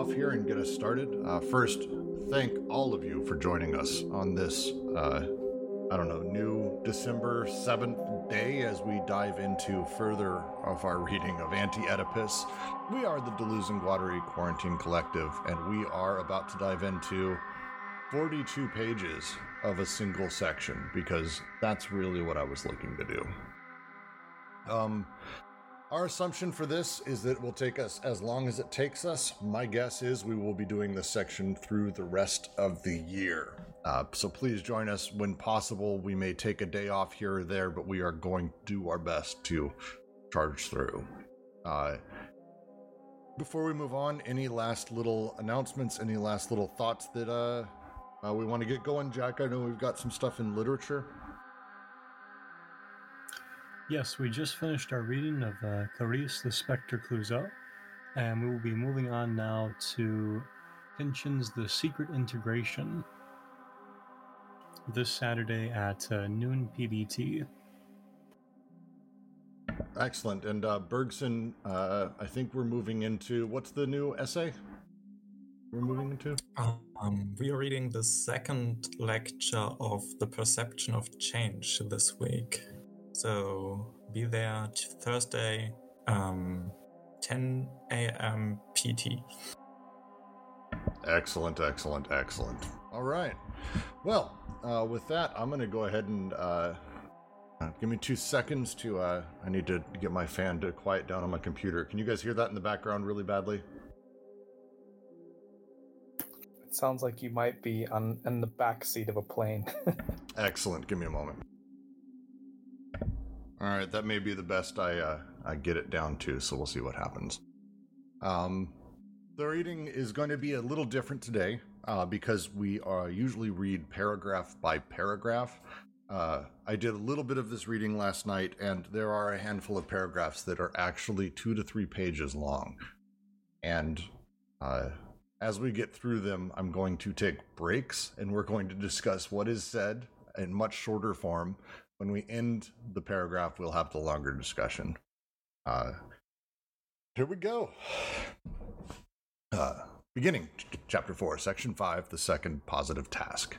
off here and get us started. Uh, first, thank all of you for joining us on this. Uh, I don't know, new December 7th day as we dive into further of our reading of Anti Oedipus. We are the Deleuze and Guattari Quarantine Collective, and we are about to dive into 42 pages of a single section because that's really what I was looking to do. Um, our assumption for this is that it will take us as long as it takes us. My guess is we will be doing this section through the rest of the year. Uh, so please join us when possible. We may take a day off here or there, but we are going to do our best to charge through. Uh, before we move on, any last little announcements, any last little thoughts that uh, uh, we want to get going? Jack, I know we've got some stuff in literature. Yes, we just finished our reading of uh, Clarice Lispector Clouseau, and we will be moving on now to Pynchon's The Secret Integration this Saturday at uh, noon PDT. Excellent. And uh, Bergson, uh, I think we're moving into what's the new essay we're moving into? Um, we are reading the second lecture of The Perception of Change this week. So be there t- Thursday, um, 10 a.m. PT. Excellent, excellent, excellent. All right. Well, uh, with that, I'm going to go ahead and uh, uh, give me two seconds to. Uh, I need to get my fan to quiet down on my computer. Can you guys hear that in the background really badly? It sounds like you might be on in the back seat of a plane. Excellent. Give me a moment. All right, that may be the best I uh, I get it down to. So we'll see what happens. Um, the reading is going to be a little different today uh, because we uh, usually read paragraph by paragraph. Uh, I did a little bit of this reading last night, and there are a handful of paragraphs that are actually two to three pages long. And uh, as we get through them, I'm going to take breaks and we're going to discuss what is said in much shorter form. When we end the paragraph, we'll have the longer discussion. Uh, here we go. Uh, beginning, ch- chapter 4, section 5, the second positive task.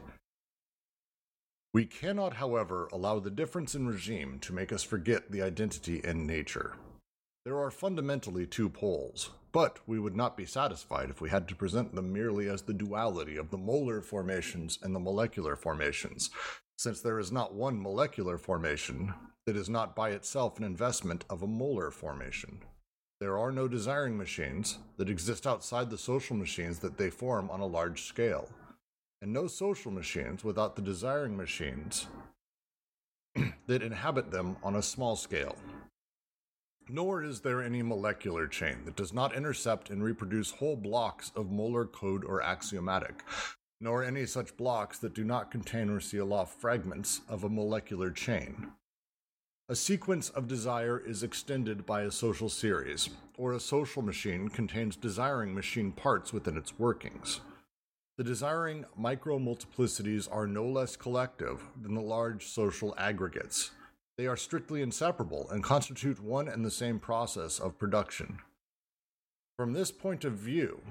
We cannot, however, allow the difference in regime to make us forget the identity in nature. There are fundamentally two poles, but we would not be satisfied if we had to present them merely as the duality of the molar formations and the molecular formations, since there is not one molecular formation that is not by itself an investment of a molar formation. There are no desiring machines that exist outside the social machines that they form on a large scale, and no social machines without the desiring machines that inhabit them on a small scale. Nor is there any molecular chain that does not intercept and reproduce whole blocks of molar code or axiomatic, nor any such blocks that do not contain or seal off fragments of a molecular chain. A sequence of desire is extended by a social series, or a social machine contains desiring machine parts within its workings. The desiring micromultiplicities are no less collective than the large social aggregates. They are strictly inseparable and constitute one and the same process of production. From this point of view,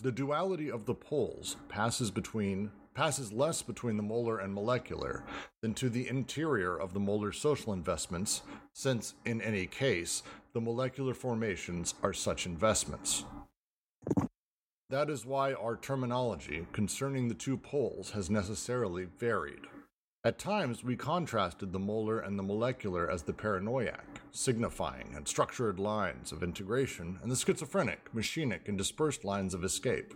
the duality of the poles passes between passes less between the molar and molecular than to the interior of the molar social investments, since in any case the molecular formations are such investments. That is why our terminology concerning the two poles has necessarily varied. At times, we contrasted the molar and the molecular as the paranoiac, signifying and structured lines of integration, and the schizophrenic, machinic, and dispersed lines of escape.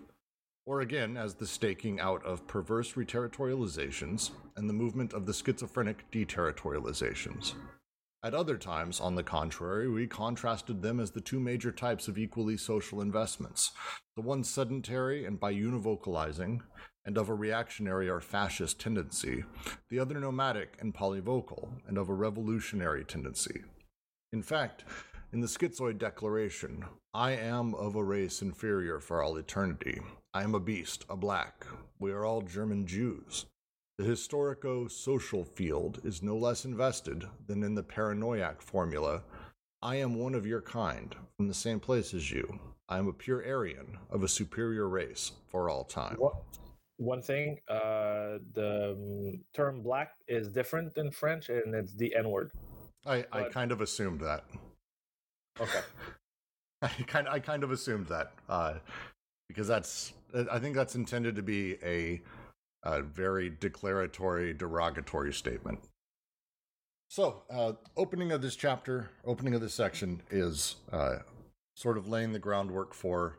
Or again, as the staking out of perverse reterritorializations and the movement of the schizophrenic deterritorializations. At other times, on the contrary, we contrasted them as the two major types of equally social investments the one sedentary and by univocalizing, and of a reactionary or fascist tendency, the other nomadic and polyvocal, and of a revolutionary tendency. In fact, In the Schizoid Declaration, I am of a race inferior for all eternity. I am a beast, a black. We are all German Jews. The historico social field is no less invested than in the paranoiac formula I am one of your kind, from the same place as you. I am a pure Aryan of a superior race for all time. What, one thing, uh, the um, term black is different in French and it's the N word. I, I kind of assumed that. Okay. I kind I kind of assumed that uh, because that's I think that's intended to be a, a very declaratory, derogatory statement. So, uh, opening of this chapter, opening of this section is uh, sort of laying the groundwork for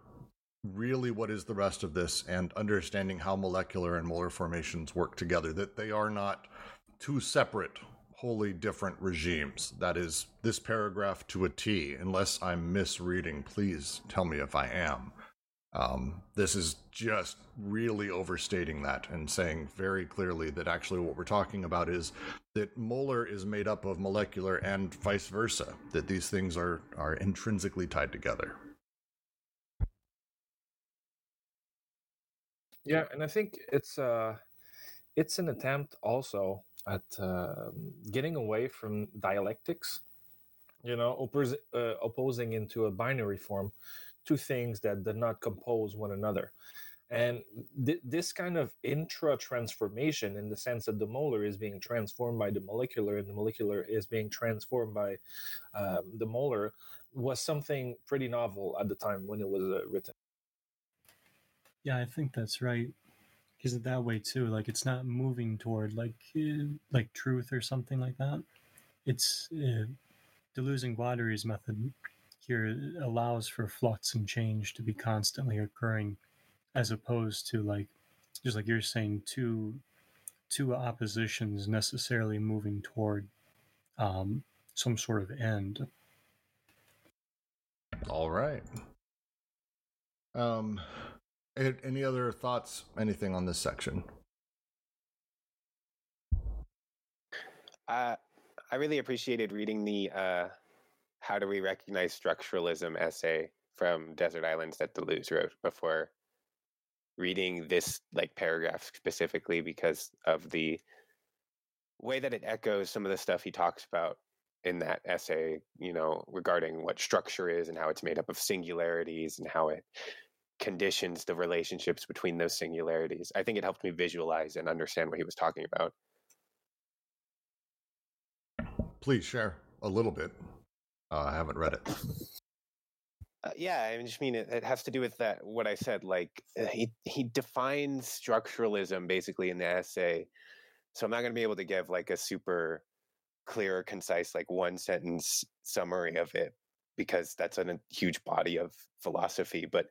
really what is the rest of this and understanding how molecular and molar formations work together. That they are not two separate, wholly different regimes. That is this paragraph to a T. Unless I'm misreading, please tell me if I am. Um, this is just really overstating that and saying very clearly that actually what we're talking about is that molar is made up of molecular and vice versa, that these things are, are intrinsically tied together. Yeah, and I think it's uh, it's an attempt also at um getting away from dialectics. You know, oppos- uh, opposing into a binary form two things that do not compose one another. And th- this kind of intra transformation, in the sense that the molar is being transformed by the molecular and the molecular is being transformed by um, the molar, was something pretty novel at the time when it was uh, written. Yeah, I think that's right. Is it that way too, like it's not moving toward like uh, like truth or something like that. It's uh, Deleuze and Guattari's method here allows for flux and change to be constantly occurring, as opposed to like just like you're saying, two two oppositions necessarily moving toward um, some sort of end. All right. Um, any other thoughts? Anything on this section? Uh, I really appreciated reading the uh, "How Do We Recognize Structuralism" essay from Desert Islands that Deleuze wrote before reading this like paragraph specifically because of the way that it echoes some of the stuff he talks about in that essay. You know, regarding what structure is and how it's made up of singularities and how it conditions the relationships between those singularities. I think it helped me visualize and understand what he was talking about. Please share a little bit. Uh, I haven't read it. Uh, yeah, I just mean it, it has to do with that. What I said, like uh, he he defines structuralism basically in the essay. So I'm not going to be able to give like a super clear, concise, like one sentence summary of it because that's a huge body of philosophy. But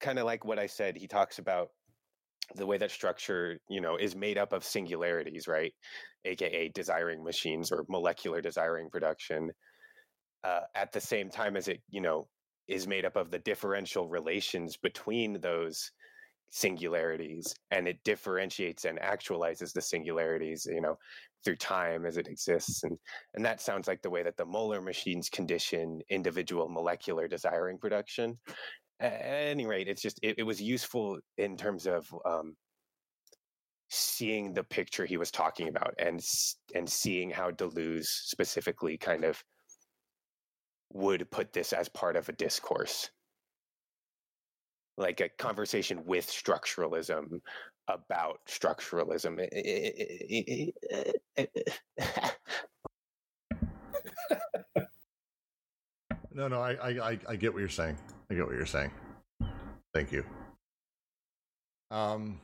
kind of like what I said, he talks about the way that structure, you know, is made up of singularities, right? AKA desiring machines or molecular desiring production. Uh, at the same time as it, you know, is made up of the differential relations between those singularities and it differentiates and actualizes the singularities you know through time as it exists and and that sounds like the way that the molar machines condition individual molecular desiring production. At any rate it's just it, it was useful in terms of um, seeing the picture he was talking about and and seeing how Deleuze specifically kind of would put this as part of a discourse. Like a conversation with structuralism about structuralism No, no, I, I, I, I get what you're saying. I get what you're saying. Thank you. Um,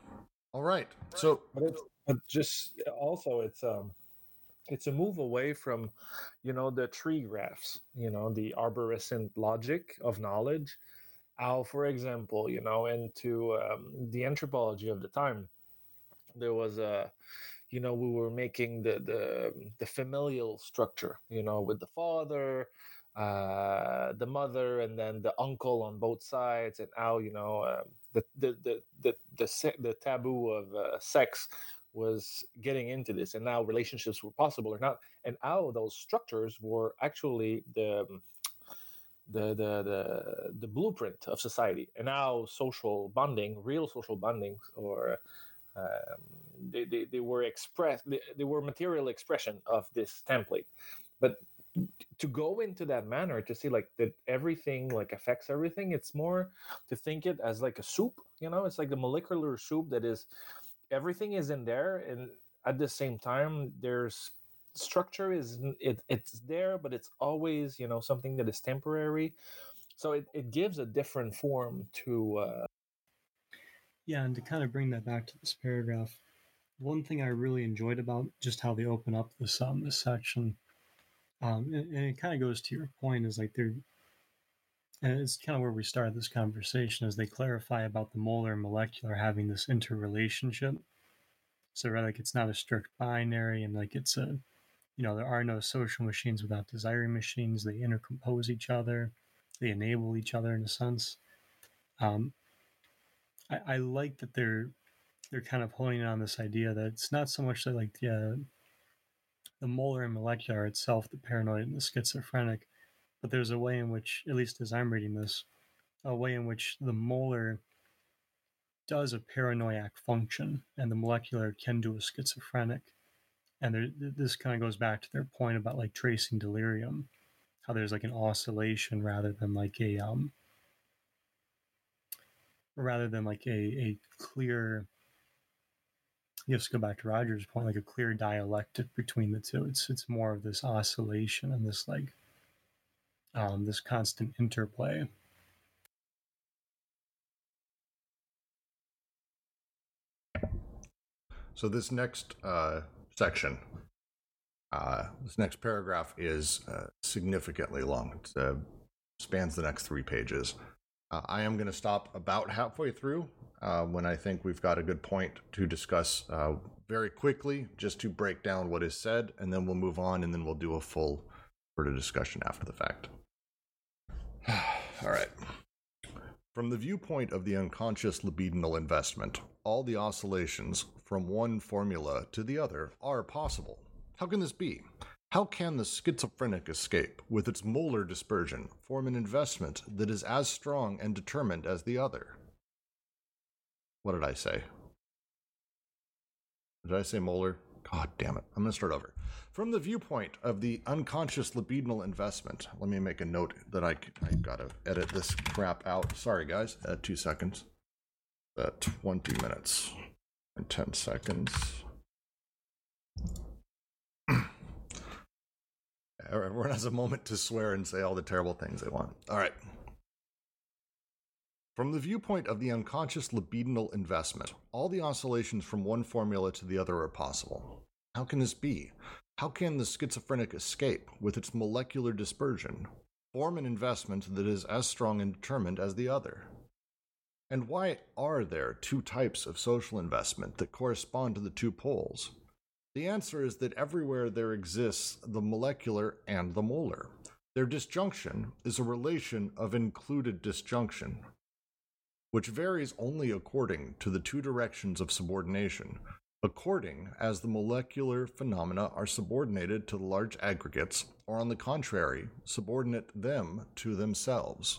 all right. So, but it's but just also it's um it's a move away from you know the tree graphs you know the arborescent logic of knowledge how for example you know into um, the anthropology of the time there was a you know we were making the the the familial structure you know with the father uh the mother and then the uncle on both sides and how you know uh, the, the the the the the taboo of uh, sex was getting into this and now relationships were possible or not and how those structures were actually the um, the the the, the blueprint of society. And now social bonding real social bonding or um, they, they, they were expressed they, they were material expression of this template. But to go into that manner to see like that everything like affects everything it's more to think it as like a soup you know? It's like the molecular soup that is everything is in there and at the same time there's structure is it, it's there but it's always you know something that is temporary. So it, it gives a different form to uh, yeah and to kind of bring that back to this paragraph one thing i really enjoyed about just how they open up this um this section um and, and it kind of goes to your point is like they're and it's kind of where we started this conversation as they clarify about the molar and molecular having this interrelationship. So right like it's not a strict binary and like it's a you know, there are no social machines without desiring machines. They intercompose each other, they enable each other in a sense. Um, I, I like that they're they're kind of honing on this idea that it's not so much that like the uh, the molar and molecular itself, the paranoid and the schizophrenic, but there's a way in which, at least as I'm reading this, a way in which the molar does a paranoiac function and the molecular can do a schizophrenic and there, this kind of goes back to their point about like tracing delirium how there's like an oscillation rather than like a um rather than like a, a clear you have to go back to roger's point like a clear dialectic between the two. It's it's more of this oscillation and this like um this constant interplay. So this next uh section. Uh, this next paragraph is uh, significantly long. It uh, spans the next three pages. Uh, I am going to stop about halfway through uh, when I think we've got a good point to discuss uh, very quickly, just to break down what is said, and then we'll move on, and then we'll do a full sort of discussion after the fact. All right. From the viewpoint of the unconscious libidinal investment, all the oscillations from one formula to the other are possible. How can this be? How can the schizophrenic escape, with its molar dispersion, form an investment that is as strong and determined as the other? What did I say? Did I say molar? God damn it. I'm going to start over. From the viewpoint of the unconscious libidinal investment, let me make a note that I, I got to edit this crap out. Sorry, guys. Uh, two seconds. Uh, 20 minutes and 10 seconds. Everyone has a moment to swear and say all the terrible things they want. All right. From the viewpoint of the unconscious libidinal investment, all the oscillations from one formula to the other are possible. How can this be? How can the schizophrenic escape, with its molecular dispersion, form an investment that is as strong and determined as the other? And why are there two types of social investment that correspond to the two poles? The answer is that everywhere there exists the molecular and the molar. Their disjunction is a relation of included disjunction, which varies only according to the two directions of subordination, according as the molecular phenomena are subordinated to the large aggregates, or on the contrary, subordinate them to themselves.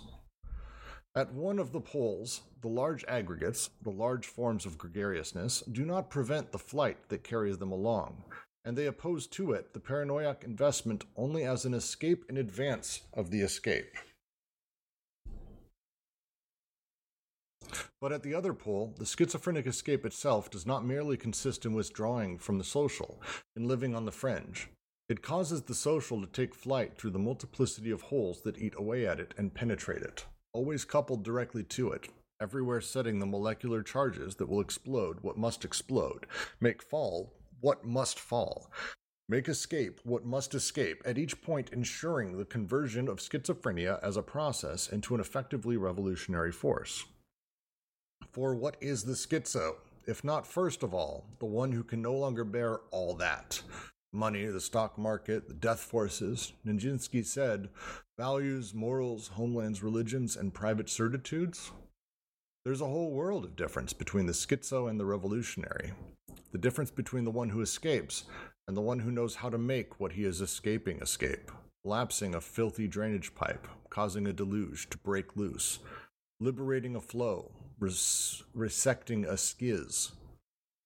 At one of the poles, the large aggregates, the large forms of gregariousness, do not prevent the flight that carries them along, and they oppose to it the paranoiac investment only as an escape in advance of the escape. But at the other pole, the schizophrenic escape itself does not merely consist in withdrawing from the social, in living on the fringe. It causes the social to take flight through the multiplicity of holes that eat away at it and penetrate it, always coupled directly to it, everywhere setting the molecular charges that will explode what must explode, make fall what must fall, make escape what must escape, at each point ensuring the conversion of schizophrenia as a process into an effectively revolutionary force. For what is the schizo, if not first of all, the one who can no longer bear all that? Money, the stock market, the death forces, Nijinsky said, values, morals, homelands, religions, and private certitudes? There's a whole world of difference between the schizo and the revolutionary. The difference between the one who escapes and the one who knows how to make what he is escaping escape lapsing a filthy drainage pipe, causing a deluge to break loose, liberating a flow, res- resecting a schiz.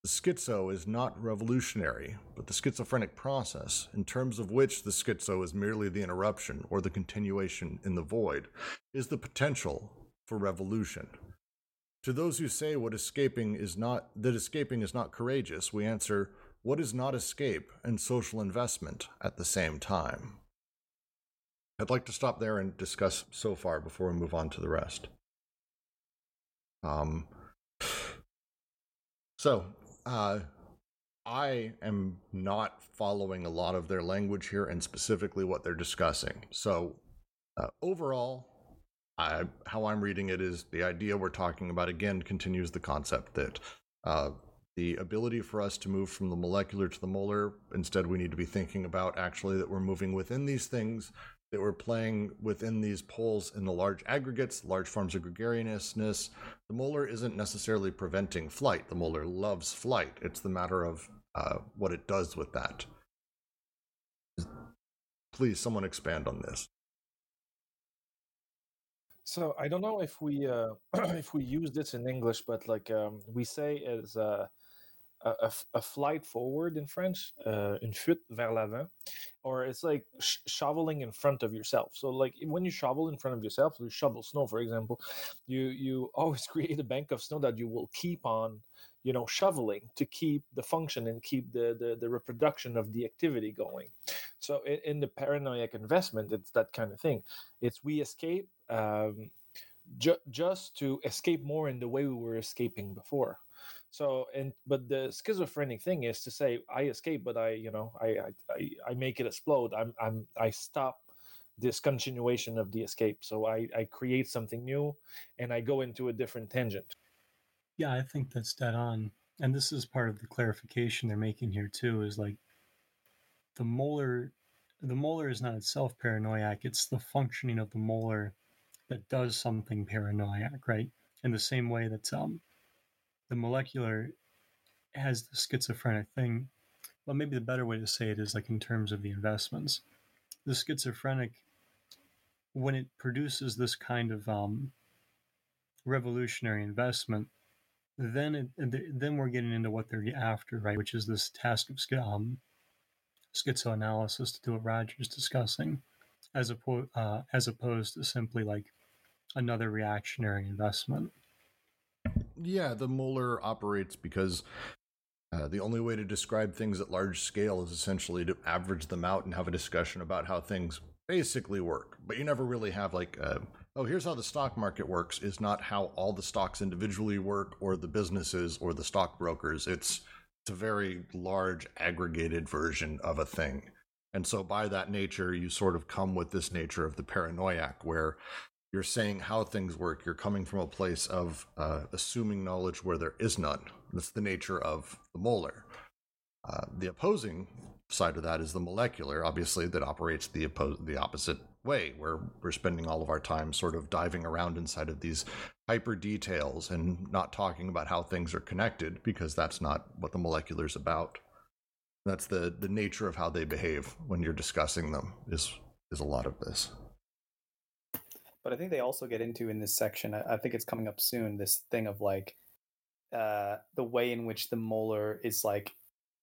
The schizo is not revolutionary, but the schizophrenic process, in terms of which the schizo is merely the interruption or the continuation in the void, is the potential for revolution. To those who say what escaping is not that escaping is not courageous, we answer, what is not escape and social investment at the same time? I'd like to stop there and discuss so far before we move on to the rest. Um, so, uh, I am not following a lot of their language here and specifically what they're discussing. So, uh, overall, I, how I'm reading it is the idea we're talking about again continues the concept that uh, the ability for us to move from the molecular to the molar, instead, we need to be thinking about actually that we're moving within these things, that we're playing within these poles in the large aggregates, large forms of gregariousness. The molar isn't necessarily preventing flight. The molar loves flight. It's the matter of uh, what it does with that. Please, someone expand on this. So I don't know if we uh, if we use this in English, but like um, we say as uh, a, a, flight forward in French, uh, une fuite vers l'avant, or it's like sh- shoveling in front of yourself. So like when you shovel in front of yourself, you shovel snow, for example, you you always create a bank of snow that you will keep on, you know, shoveling to keep the function and keep the the, the reproduction of the activity going. So in, in the paranoid investment, it's that kind of thing. It's we escape. Um, ju- just to escape more in the way we were escaping before so and but the schizophrenic thing is to say I escape, but I you know I I I make it explode. I'm I'm I stop this continuation of the escape. So I I create something new, and I go into a different tangent. Yeah, I think that's dead on. And this is part of the clarification they're making here too. Is like the molar, the molar is not itself paranoiac. It's the functioning of the molar that does something paranoiac, right? In the same way that um the molecular has the schizophrenic thing. Well, maybe the better way to say it is like in terms of the investments. The schizophrenic, when it produces this kind of um, revolutionary investment, then it, then we're getting into what they're after, right? Which is this task of um, schizoanalysis to do what Roger's discussing, as opposed uh, as opposed to simply like another reactionary investment. Yeah, the molar operates because uh, the only way to describe things at large scale is essentially to average them out and have a discussion about how things basically work. But you never really have like, uh, oh, here's how the stock market works. Is not how all the stocks individually work, or the businesses, or the stockbrokers. It's it's a very large aggregated version of a thing. And so, by that nature, you sort of come with this nature of the paranoiac, where you're saying how things work. You're coming from a place of uh, assuming knowledge where there is none. That's the nature of the molar. Uh, the opposing side of that is the molecular, obviously, that operates the oppo- the opposite way, where we're spending all of our time sort of diving around inside of these hyper details and not talking about how things are connected, because that's not what the molecular is about. That's the the nature of how they behave when you're discussing them. Is is a lot of this. But I think they also get into in this section. I, think it's coming up soon. This thing of like uh, the way in which the molar is like,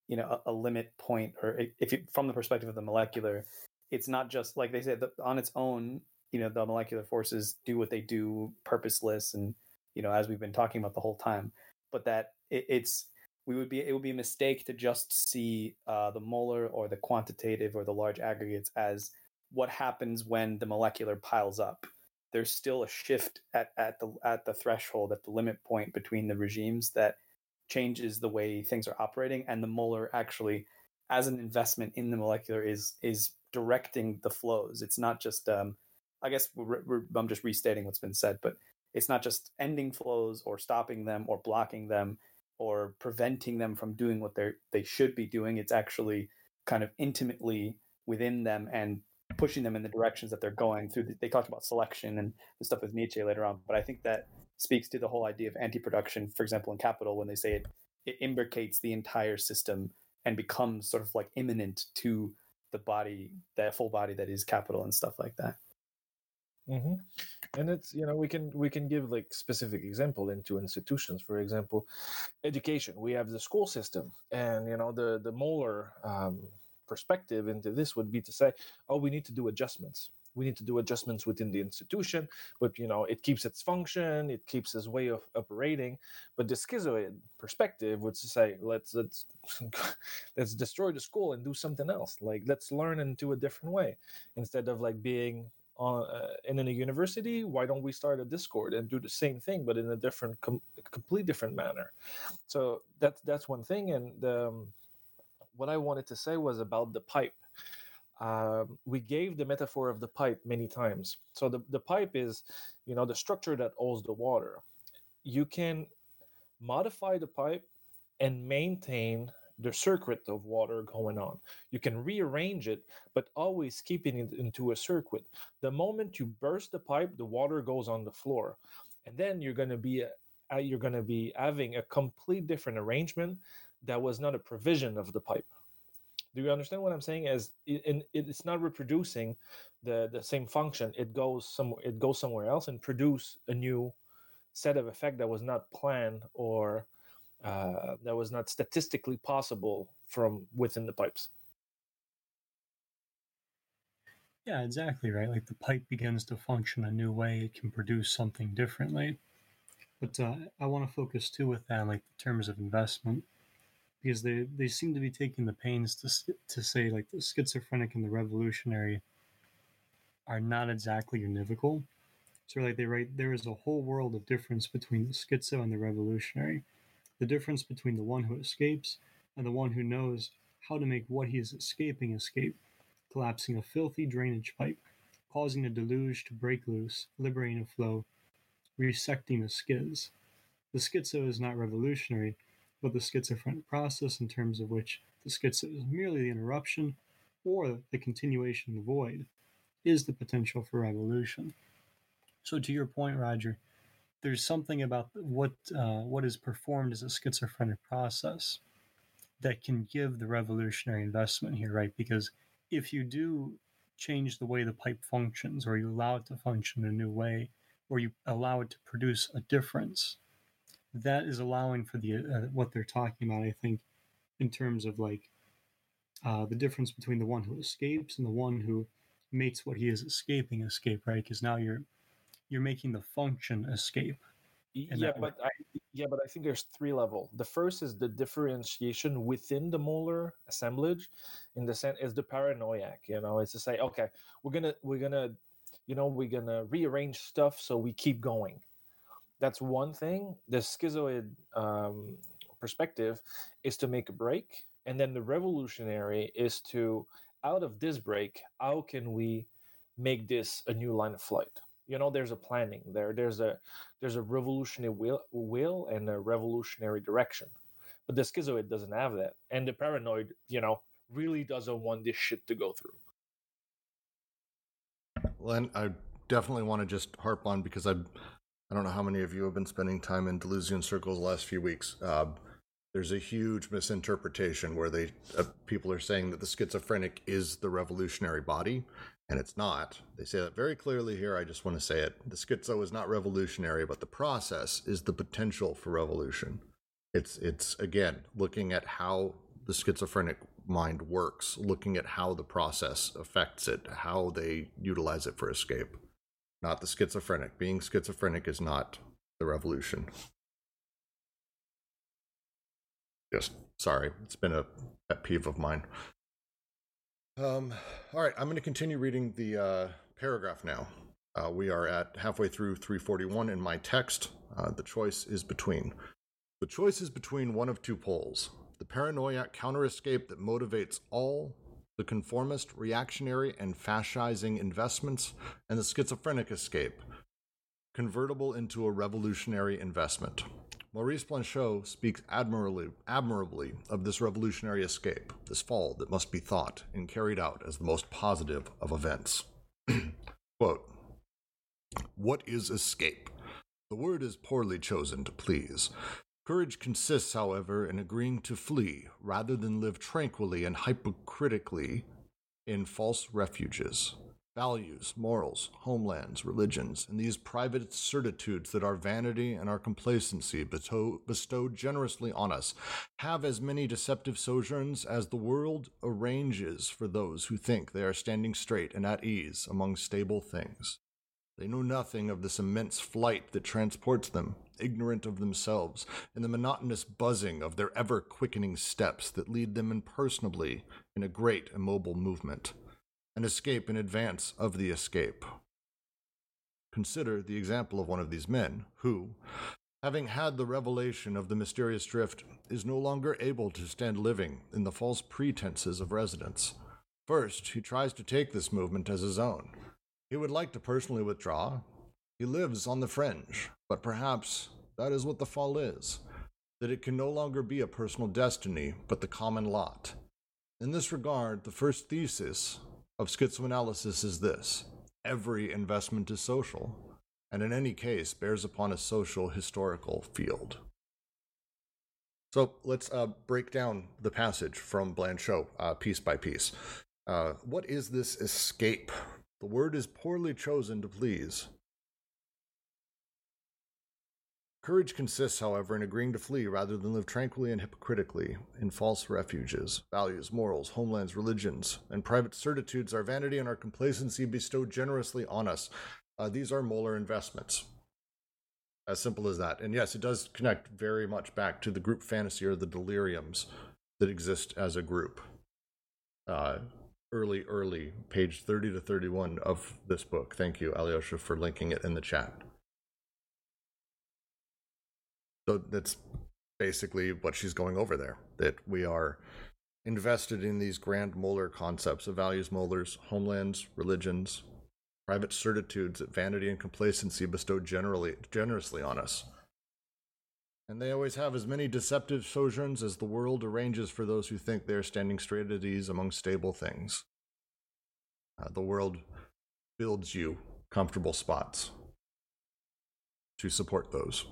you know, a, a limit point, or if you, from the perspective of the molecular, it's not just like they said on its own. You know, the molecular forces do what they do, purposeless, and you know, as we've been talking about the whole time. But that it, it's we would be it would be a mistake to just see uh, the molar or the quantitative or the large aggregates as what happens when the molecular piles up there's still a shift at, at the at the threshold at the limit point between the regimes that changes the way things are operating and the molar actually as an investment in the molecular is is directing the flows. It's not just um, i guess we're, we're, i'm just restating what's been said but it's not just ending flows or stopping them or blocking them or preventing them from doing what they they should be doing. It's actually kind of intimately within them and pushing them in the directions that they're going through. The, they talked about selection and the stuff with Nietzsche later on, but I think that speaks to the whole idea of anti-production. For example, in Capital, when they say it, it imbricates the entire system and becomes sort of like immanent to the body, that full body that is capital and stuff like that. Mm-hmm. And it's you know we can we can give like specific example into institutions. For example, education. We have the school system, and you know the the molar um, perspective into this would be to say, oh, we need to do adjustments. We need to do adjustments within the institution, but you know it keeps its function, it keeps its way of operating. But the schizoid perspective would say, let's let's let's destroy the school and do something else. Like let's learn into a different way instead of like being on uh, in a university why don't we start a discord and do the same thing but in a different com- complete different manner so that's that's one thing and um, what i wanted to say was about the pipe. Um, we gave the metaphor of the pipe many times. So the, the pipe is you know the structure that holds the water. You can modify the pipe and maintain the circuit of water going on. You can rearrange it, but always keeping it into a circuit. The moment you burst the pipe, the water goes on the floor, and then you're going to be uh, you're going to be having a complete different arrangement that was not a provision of the pipe. Do you understand what I'm saying? As it, it's not reproducing the the same function. It goes some it goes somewhere else and produce a new set of effect that was not planned or uh, that was not statistically possible from within the pipes. Yeah, exactly right. Like the pipe begins to function a new way, it can produce something differently. But uh, I want to focus too with that, like the terms of investment, because they they seem to be taking the pains to to say like the schizophrenic and the revolutionary are not exactly univocal. So like they write, there is a whole world of difference between the schizo and the revolutionary the difference between the one who escapes and the one who knows how to make what he is escaping escape, collapsing a filthy drainage pipe, causing a deluge to break loose, liberating a flow, resecting a schiz. The schizo is not revolutionary, but the schizophrenic process in terms of which the schizo is merely the interruption or the continuation of the void is the potential for revolution. So, to your point, Roger, there's something about what uh, what is performed as a schizophrenic process that can give the revolutionary investment here, right? Because if you do change the way the pipe functions, or you allow it to function in a new way, or you allow it to produce a difference, that is allowing for the uh, what they're talking about. I think in terms of like uh, the difference between the one who escapes and the one who makes what he is escaping escape, right? Because now you're you're making the function escape. Yeah, but I, yeah, but I think there's three level. The first is the differentiation within the molar assemblage, in the sense is the paranoiac. You know, it's to say, okay, we're gonna we're gonna, you know, we're gonna rearrange stuff so we keep going. That's one thing. The schizoid um, perspective is to make a break, and then the revolutionary is to out of this break, how can we make this a new line of flight? you know there's a planning there there's a there's a revolutionary will, will and a revolutionary direction but the schizoid doesn't have that and the paranoid you know really doesn't want this shit to go through Len, I definitely want to just harp on because I, I don't know how many of you have been spending time in Deleuzian circles the last few weeks. Uh, there's a huge misinterpretation where they uh, people are saying that the schizophrenic is the revolutionary body, and it's not. They say that very clearly here. I just want to say it. The schizo is not revolutionary, but the process is the potential for revolution. It's it's again looking at how the schizophrenic mind works, looking at how the process affects it, how they utilize it for escape. Not the schizophrenic. Being schizophrenic is not the revolution. Just sorry, it's been a pet peeve of mine. Um, all right, I'm going to continue reading the uh, paragraph now. Uh, we are at halfway through 341 in my text. Uh, the choice is between. The choice is between one of two poles the paranoiac counter escape that motivates all the conformist, reactionary, and fascizing investments, and the schizophrenic escape, convertible into a revolutionary investment. Maurice Blanchot speaks admirably, admirably of this revolutionary escape, this fall that must be thought and carried out as the most positive of events. Quote, what is escape? The word is poorly chosen to please. Courage consists, however, in agreeing to flee rather than live tranquilly and hypocritically in false refuges, values, morals, homelands, religions, and these private certitudes that our vanity and our complacency bestow, generously on us, have as many deceptive sojourns as the world arranges for those who think they are standing straight and at ease among stable things. They know nothing of this immense flight that transports them, ignorant of themselves, in the monotonous buzzing of their ever quickening steps that lead them impersonably in a great immobile movement an escape in advance of the escape. Consider the example of one of these men who, having had the revelation of the mysterious drift, is no longer able to stand living in the false pretenses of residence. First, he tries to take this movement as his own. He would like to personally withdraw. He lives on the fringe, but perhaps that is what the fall is that it can no longer be a personal destiny, but the common lot. In this regard, the first thesis of schizoanalysis is this every investment is social, and in any case bears upon a social historical field. So let's uh, break down the passage from Blanchot uh, piece by piece. Uh, what is this escape? The word is poorly chosen to please. Courage consists, however, in agreeing to flee rather than live tranquilly and hypocritically in false refuges. Values, morals, homelands, religions, and private certitudes, our vanity and our complacency bestowed generously on us. Uh, these are molar investments. As simple as that. And yes, it does connect very much back to the group fantasy or the deliriums that exist as a group. Uh, early, early, page 30 to 31 of this book. Thank you, Alyosha, for linking it in the chat. So that's basically what she's going over there. That we are invested in these grand molar concepts of values, molars, homelands, religions, private certitudes that vanity and complacency bestow generally generously on us. And they always have as many deceptive sojourns as the world arranges for those who think they are standing straight at ease among stable things. Uh, the world builds you comfortable spots to support those.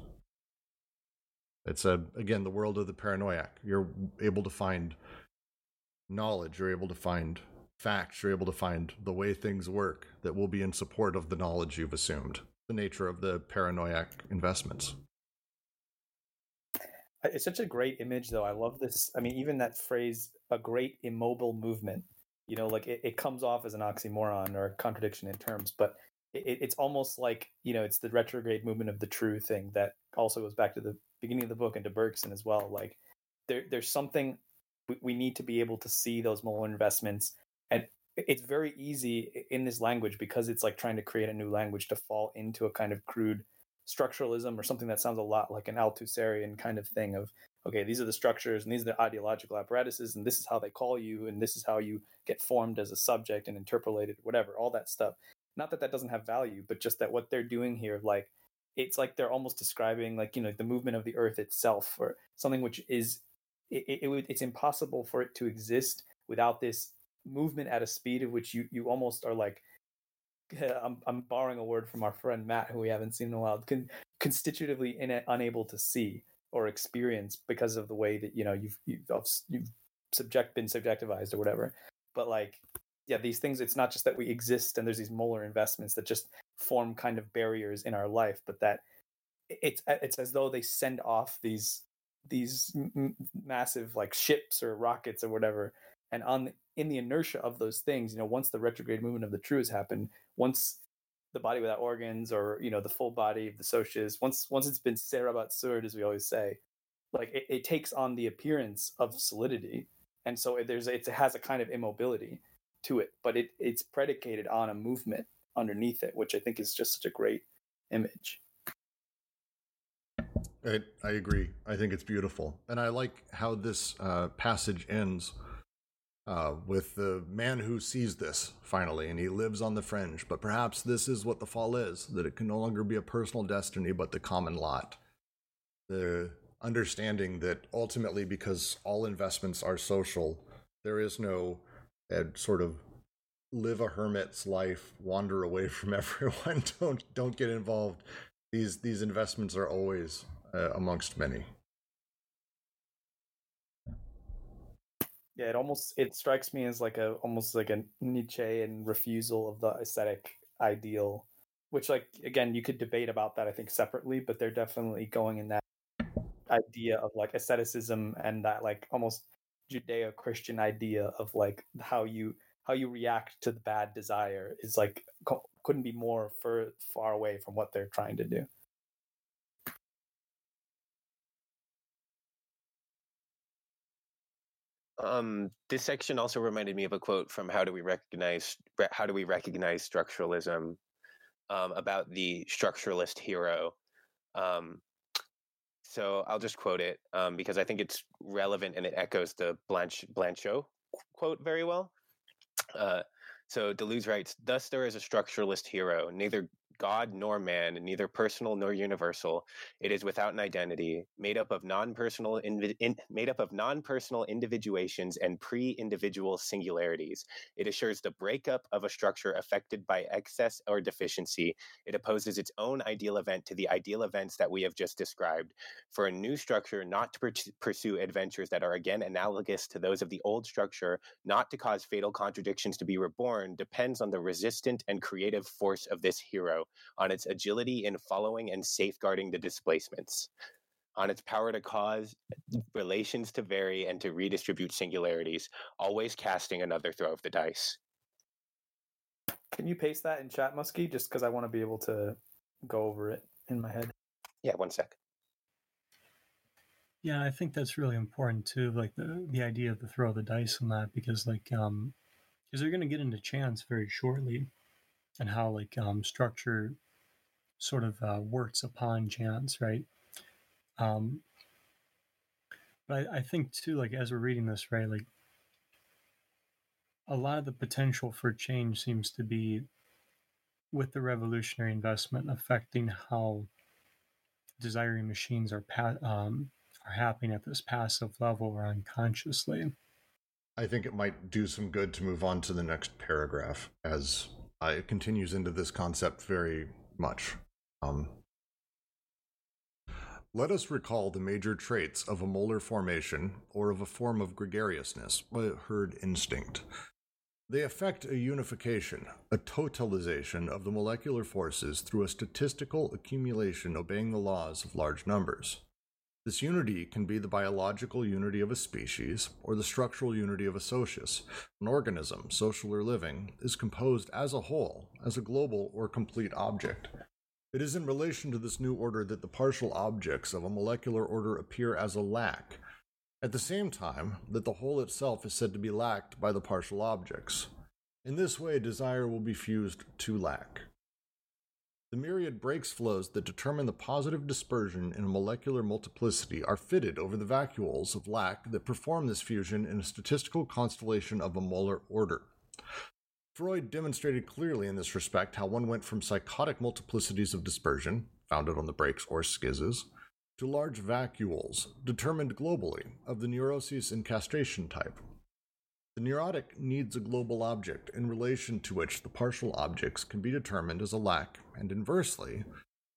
It's a again the world of the paranoiac. You're able to find knowledge. You're able to find facts. You're able to find the way things work that will be in support of the knowledge you've assumed. The nature of the paranoiac investments. It's such a great image, though. I love this. I mean, even that phrase, a great immobile movement, you know, like it, it comes off as an oxymoron or a contradiction in terms, but it, it's almost like, you know, it's the retrograde movement of the true thing that also goes back to the beginning of the book and to Bergson as well. Like there, there's something we, we need to be able to see those molar investments, and it's very easy in this language because it's like trying to create a new language to fall into a kind of crude structuralism or something that sounds a lot like an Althusserian kind of thing of okay, these are the structures and these are the ideological apparatuses and this is how they call you and this is how you get formed as a subject and interpolated, whatever, all that stuff. Not that that doesn't have value, but just that what they're doing here, like it's like they're almost describing like you know the movement of the earth itself or something which is it, it, it, it's impossible for it to exist without this movement at a speed of which you you almost are like I'm, I'm borrowing a word from our friend Matt who we haven't seen in a while con- constitutively in unable to see or experience because of the way that you know you've you've, you've subject been subjectivized or whatever. But like yeah these things it's not just that we exist and there's these molar investments that just form kind of barriers in our life but that it's it's as though they send off these these m- massive like ships or rockets or whatever and on in the inertia of those things you know once the retrograde movement of the true has happened once the body without organs or you know the full body of the socius once once it's been se rabat sur as we always say like it, it takes on the appearance of solidity and so there's it has a kind of immobility to it, but it, it's predicated on a movement underneath it, which I think is just such a great image. I, I agree. I think it's beautiful. And I like how this uh, passage ends uh, with the man who sees this finally, and he lives on the fringe. But perhaps this is what the fall is that it can no longer be a personal destiny, but the common lot. The understanding that ultimately, because all investments are social, there is no and sort of live a hermit's life, wander away from everyone. don't don't get involved. These these investments are always uh, amongst many. Yeah, it almost it strikes me as like a almost like a Nietzschean refusal of the ascetic ideal, which like again you could debate about that I think separately, but they're definitely going in that idea of like asceticism and that like almost Judeo-Christian idea of like how you how you react to the bad desire is like couldn't be more far far away from what they're trying to do. Um, this section also reminded me of a quote from "How Do We Recognize How Do We Recognize Structuralism?" Um, about the structuralist hero. Um, so I'll just quote it um, because I think it's relevant and it echoes the Blanch- Blanchot quote very well. Uh, so Deleuze writes, "Thus there is a structuralist hero, neither God nor man, neither personal nor universal. It is without an identity, made up of non-personal in, made up of non-personal individuations and pre-individual singularities. It assures the breakup of a structure affected by excess or deficiency. It opposes its own ideal event to the ideal events that we have just described. For a new structure not to pur- pursue adventures that are again analogous to those of the old structure, not to cause fatal contradictions to be reborn, depends on the resistant and creative force of this hero." On its agility in following and safeguarding the displacements, on its power to cause relations to vary and to redistribute singularities, always casting another throw of the dice. Can you paste that in chat, Muskie? Just because I want to be able to go over it in my head. Yeah, one sec. Yeah, I think that's really important too. Like the the idea of the throw of the dice and that, because like um, because they're going to get into chance very shortly, and how like um structure sort of uh, works upon chance, right? Um, but I, I think too, like as we're reading this, right, like a lot of the potential for change seems to be with the revolutionary investment affecting how desiring machines are pa- um, are happening at this passive level or unconsciously. I think it might do some good to move on to the next paragraph as uh, it continues into this concept very much. Um, let us recall the major traits of a molar formation or of a form of gregariousness, a herd instinct. They affect a unification, a totalization of the molecular forces through a statistical accumulation obeying the laws of large numbers. This unity can be the biological unity of a species or the structural unity of a socius. An organism, social or living, is composed as a whole, as a global or complete object. It is in relation to this new order that the partial objects of a molecular order appear as a lack, at the same time that the whole itself is said to be lacked by the partial objects. In this way, desire will be fused to lack. The myriad breaks flows that determine the positive dispersion in a molecular multiplicity are fitted over the vacuoles of lack that perform this fusion in a statistical constellation of a molar order. Freud demonstrated clearly in this respect how one went from psychotic multiplicities of dispersion, founded on the breaks or schizzes, to large vacuoles, determined globally, of the neuroses and castration type. The neurotic needs a global object in relation to which the partial objects can be determined as a lack, and inversely,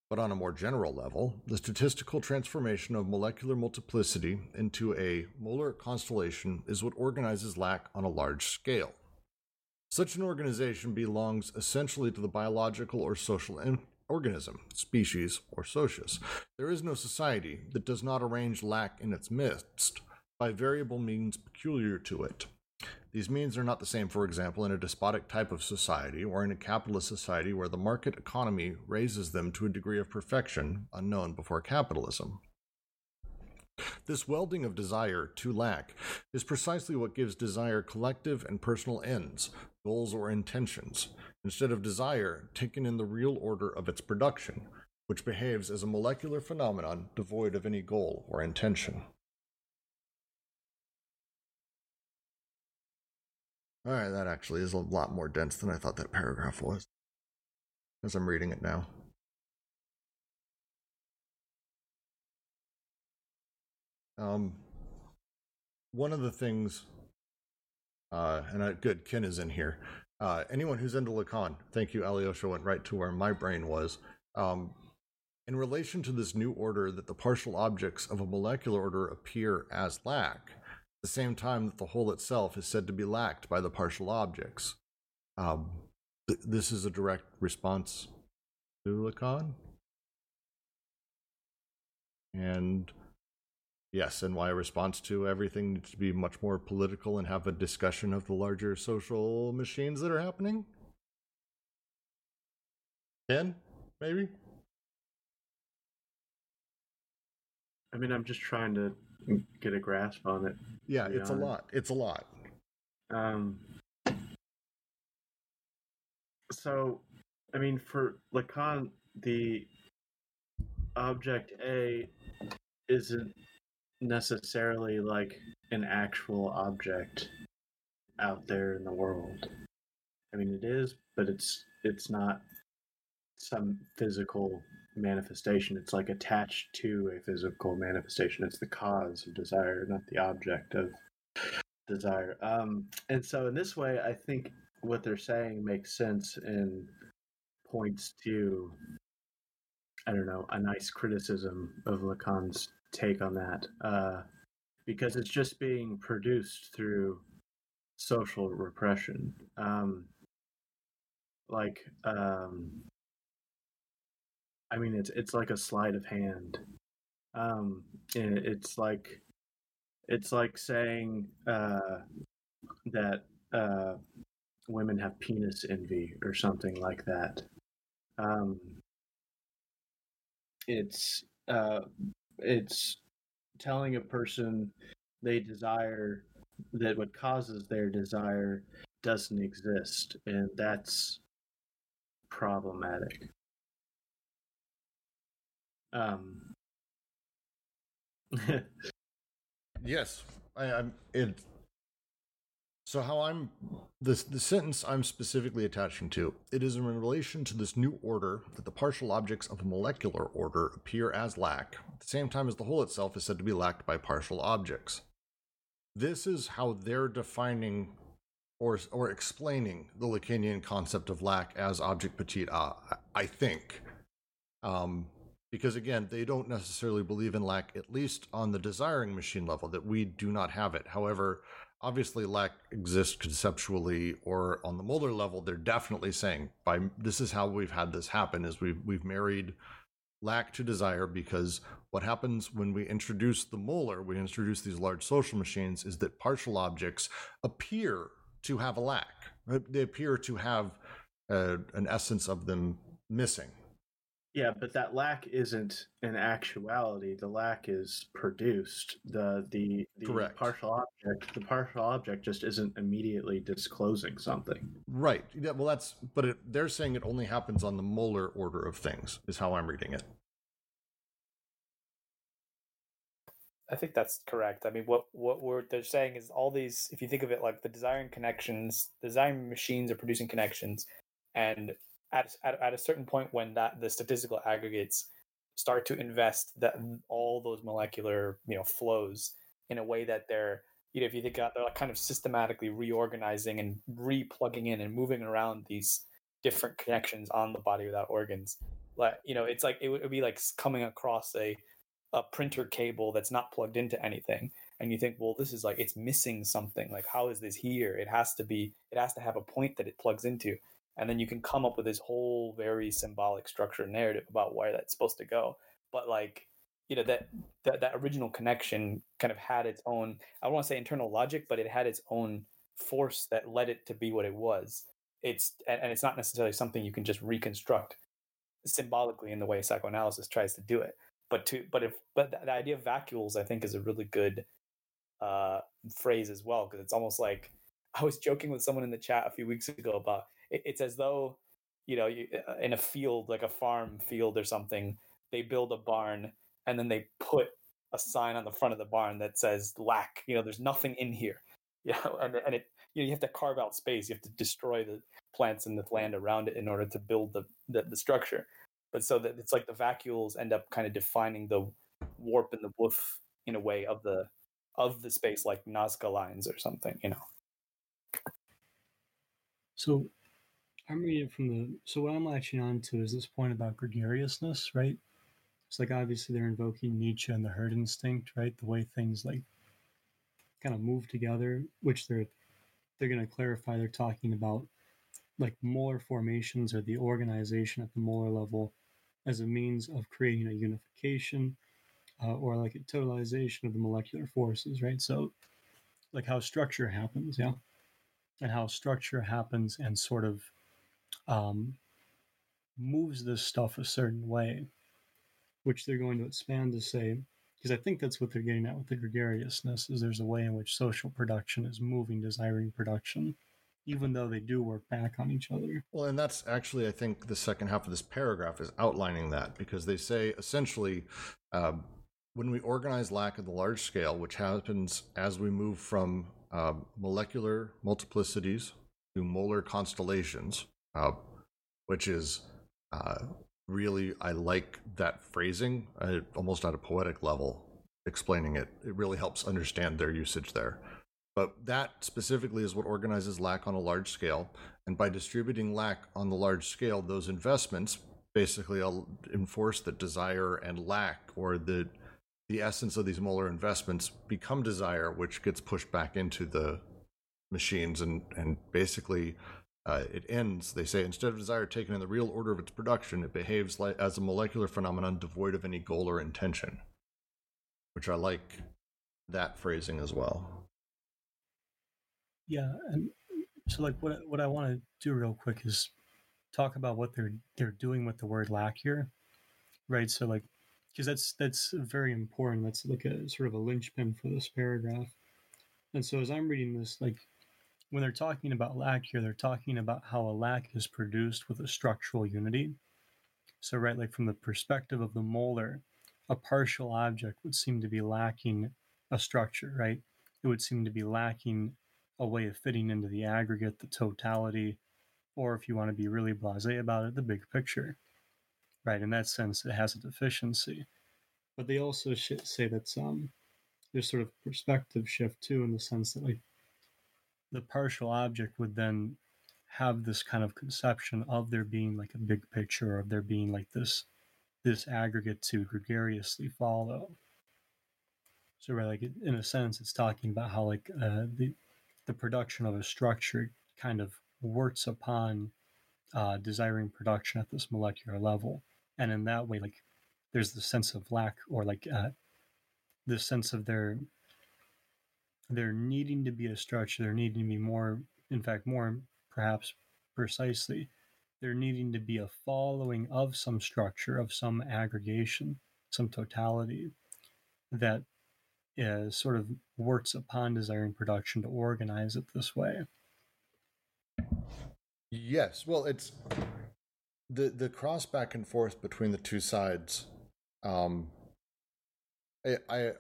but on a more general level, the statistical transformation of molecular multiplicity into a molar constellation is what organizes lack on a large scale. Such an organization belongs essentially to the biological or social in- organism, species, or socius. There is no society that does not arrange lack in its midst by variable means peculiar to it. These means are not the same, for example, in a despotic type of society or in a capitalist society where the market economy raises them to a degree of perfection unknown before capitalism. This welding of desire to lack is precisely what gives desire collective and personal ends, goals, or intentions, instead of desire taken in the real order of its production, which behaves as a molecular phenomenon devoid of any goal or intention. All right, that actually is a lot more dense than I thought that paragraph was as I'm reading it now. Um, one of the things, uh, and I, good, Ken is in here. Uh, anyone who's into Lacan, thank you, Alyosha went right to where my brain was. Um, in relation to this new order that the partial objects of a molecular order appear as lack, the same time that the whole itself is said to be lacked by the partial objects. Um, th- this is a direct response to Lacan. And yes, and why a response to everything needs to be much more political and have a discussion of the larger social machines that are happening? Ken, maybe? I mean, I'm just trying to get a grasp on it. Yeah, it's a lot. It's a lot. Um, so, I mean, for Lacan, the object A isn't necessarily like an actual object out there in the world. I mean, it is, but it's it's not some physical manifestation. It's like attached to a physical manifestation. It's the cause of desire, not the object of desire. Um, and so, in this way, I think what they're saying makes sense and points to, I don't know, a nice criticism of Lacan's take on that, uh, because it's just being produced through social repression. Um, like, um, I mean, it's it's like a sleight of hand. Um, it's like it's like saying uh, that uh, women have penis envy or something like that. Um, it's uh, it's telling a person they desire that what causes their desire doesn't exist, and that's problematic. Um, Yes, I, I'm it. So how I'm this the sentence I'm specifically attaching to it is in relation to this new order that the partial objects of a molecular order appear as lack at the same time as the whole itself is said to be lacked by partial objects. This is how they're defining or or explaining the Lacanian concept of lack as object petit a. I think. Um, because again, they don't necessarily believe in lack, at least on the desiring machine level, that we do not have it. However, obviously, lack exists conceptually or on the molar level. They're definitely saying by this is how we've had this happen: is we've we've married lack to desire because what happens when we introduce the molar, we introduce these large social machines, is that partial objects appear to have a lack. They appear to have uh, an essence of them missing. Yeah, but that lack isn't an actuality. The lack is produced. The the the Correct. partial object the partial object just isn't immediately disclosing something. Right. Yeah, well, that's, but it, they're saying it only happens on the molar order of things, is how I'm reading it. I think that's correct. I mean, what what we're they're saying is all these. If you think of it like the desiring connections, the desiring machines are producing connections, and at, at at a certain point when that the statistical aggregates start to invest that all those molecular you know flows in a way that they're you know if you think about they're like kind of systematically reorganizing and re-plugging in and moving around these different connections on the body without organs. Like you know it's like it would it'd be like coming across a a printer cable that's not plugged into anything. And you think well this is like it's missing something. Like how is this here? It has to be it has to have a point that it plugs into and then you can come up with this whole very symbolic structure narrative about where that's supposed to go. But like you know that that, that original connection kind of had its own i don't want to say internal logic but it had its own force that led it to be what it was. It's and, it's not necessarily something you can just reconstruct symbolically in the way psychoanalysis tries to do it. But to but if but the, the idea of vacuoles i think is a really good uh phrase as well because it's almost like i was joking with someone in the chat a few weeks ago about it, it's as though you know you, uh, in a field like a farm field or something they build a barn and then they put a sign on the front of the barn that says lack you know there's nothing in here. Know and, and it you know you have to carve out space you have to destroy the plants and the land around it in order to build the the, the structure. But so that it's like the vacuoles end up kind of defining the warp and the woof in a way of the of the space like Nazca lines or something you know. So I'm reading from the. So what I'm latching on to is this point about gregariousness, right? It's like obviously they're invoking Nietzsche and the herd instinct, right? The way things like kind of move together, which they're they're going to clarify. They're talking about like molar formations or the organization at the molar level as a means of creating a unification uh, or like a totalization of the molecular forces, right? So, like how structure happens, yeah, and how structure happens and sort of um, moves this stuff a certain way, which they're going to expand to say, because I think that's what they're getting at with the gregariousness, is there's a way in which social production is moving desiring production even though they do work back on each other. Well, and that's actually, I think, the second half of this paragraph is outlining that because they say essentially uh, when we organize lack at the large scale, which happens as we move from uh, molecular multiplicities to molar constellations, uh, which is uh, really, I like that phrasing uh, almost at a poetic level, explaining it. It really helps understand their usage there. But that specifically is what organizes lack on a large scale. And by distributing lack on the large scale, those investments basically enforce that desire and lack, or the the essence of these molar investments, become desire, which gets pushed back into the machines, and and basically uh, it ends. They say instead of desire taken in the real order of its production, it behaves like as a molecular phenomenon devoid of any goal or intention, which I like that phrasing as well. Yeah, and so like what what I want to do real quick is talk about what they're they're doing with the word lack here, right? So like because that's that's very important. That's like a sort of a linchpin for this paragraph. And so as I'm reading this, like when they're talking about lack here, they're talking about how a lack is produced with a structural unity. So right, like from the perspective of the molar, a partial object would seem to be lacking a structure, right? It would seem to be lacking a way of fitting into the aggregate, the totality, or if you want to be really blasé about it, the big picture. Right? In that sense, it has a deficiency. But they also say that um, there's sort of perspective shift too, in the sense that like the partial object would then have this kind of conception of there being like a big picture, of there being like this this aggregate to gregariously follow. So, right, like in a sense, it's talking about how like uh, the the production of a structure kind of works upon uh, desiring production at this molecular level. And in that way, like there's the sense of lack or like uh, the sense of there there needing to be a structure, there needing to be more, in fact, more perhaps precisely, there needing to be a following of some structure, of some aggregation, some totality that is sort of works upon desiring production to organize it this way. Yes, well, it's the the cross back and forth between the two sides. Um, I, I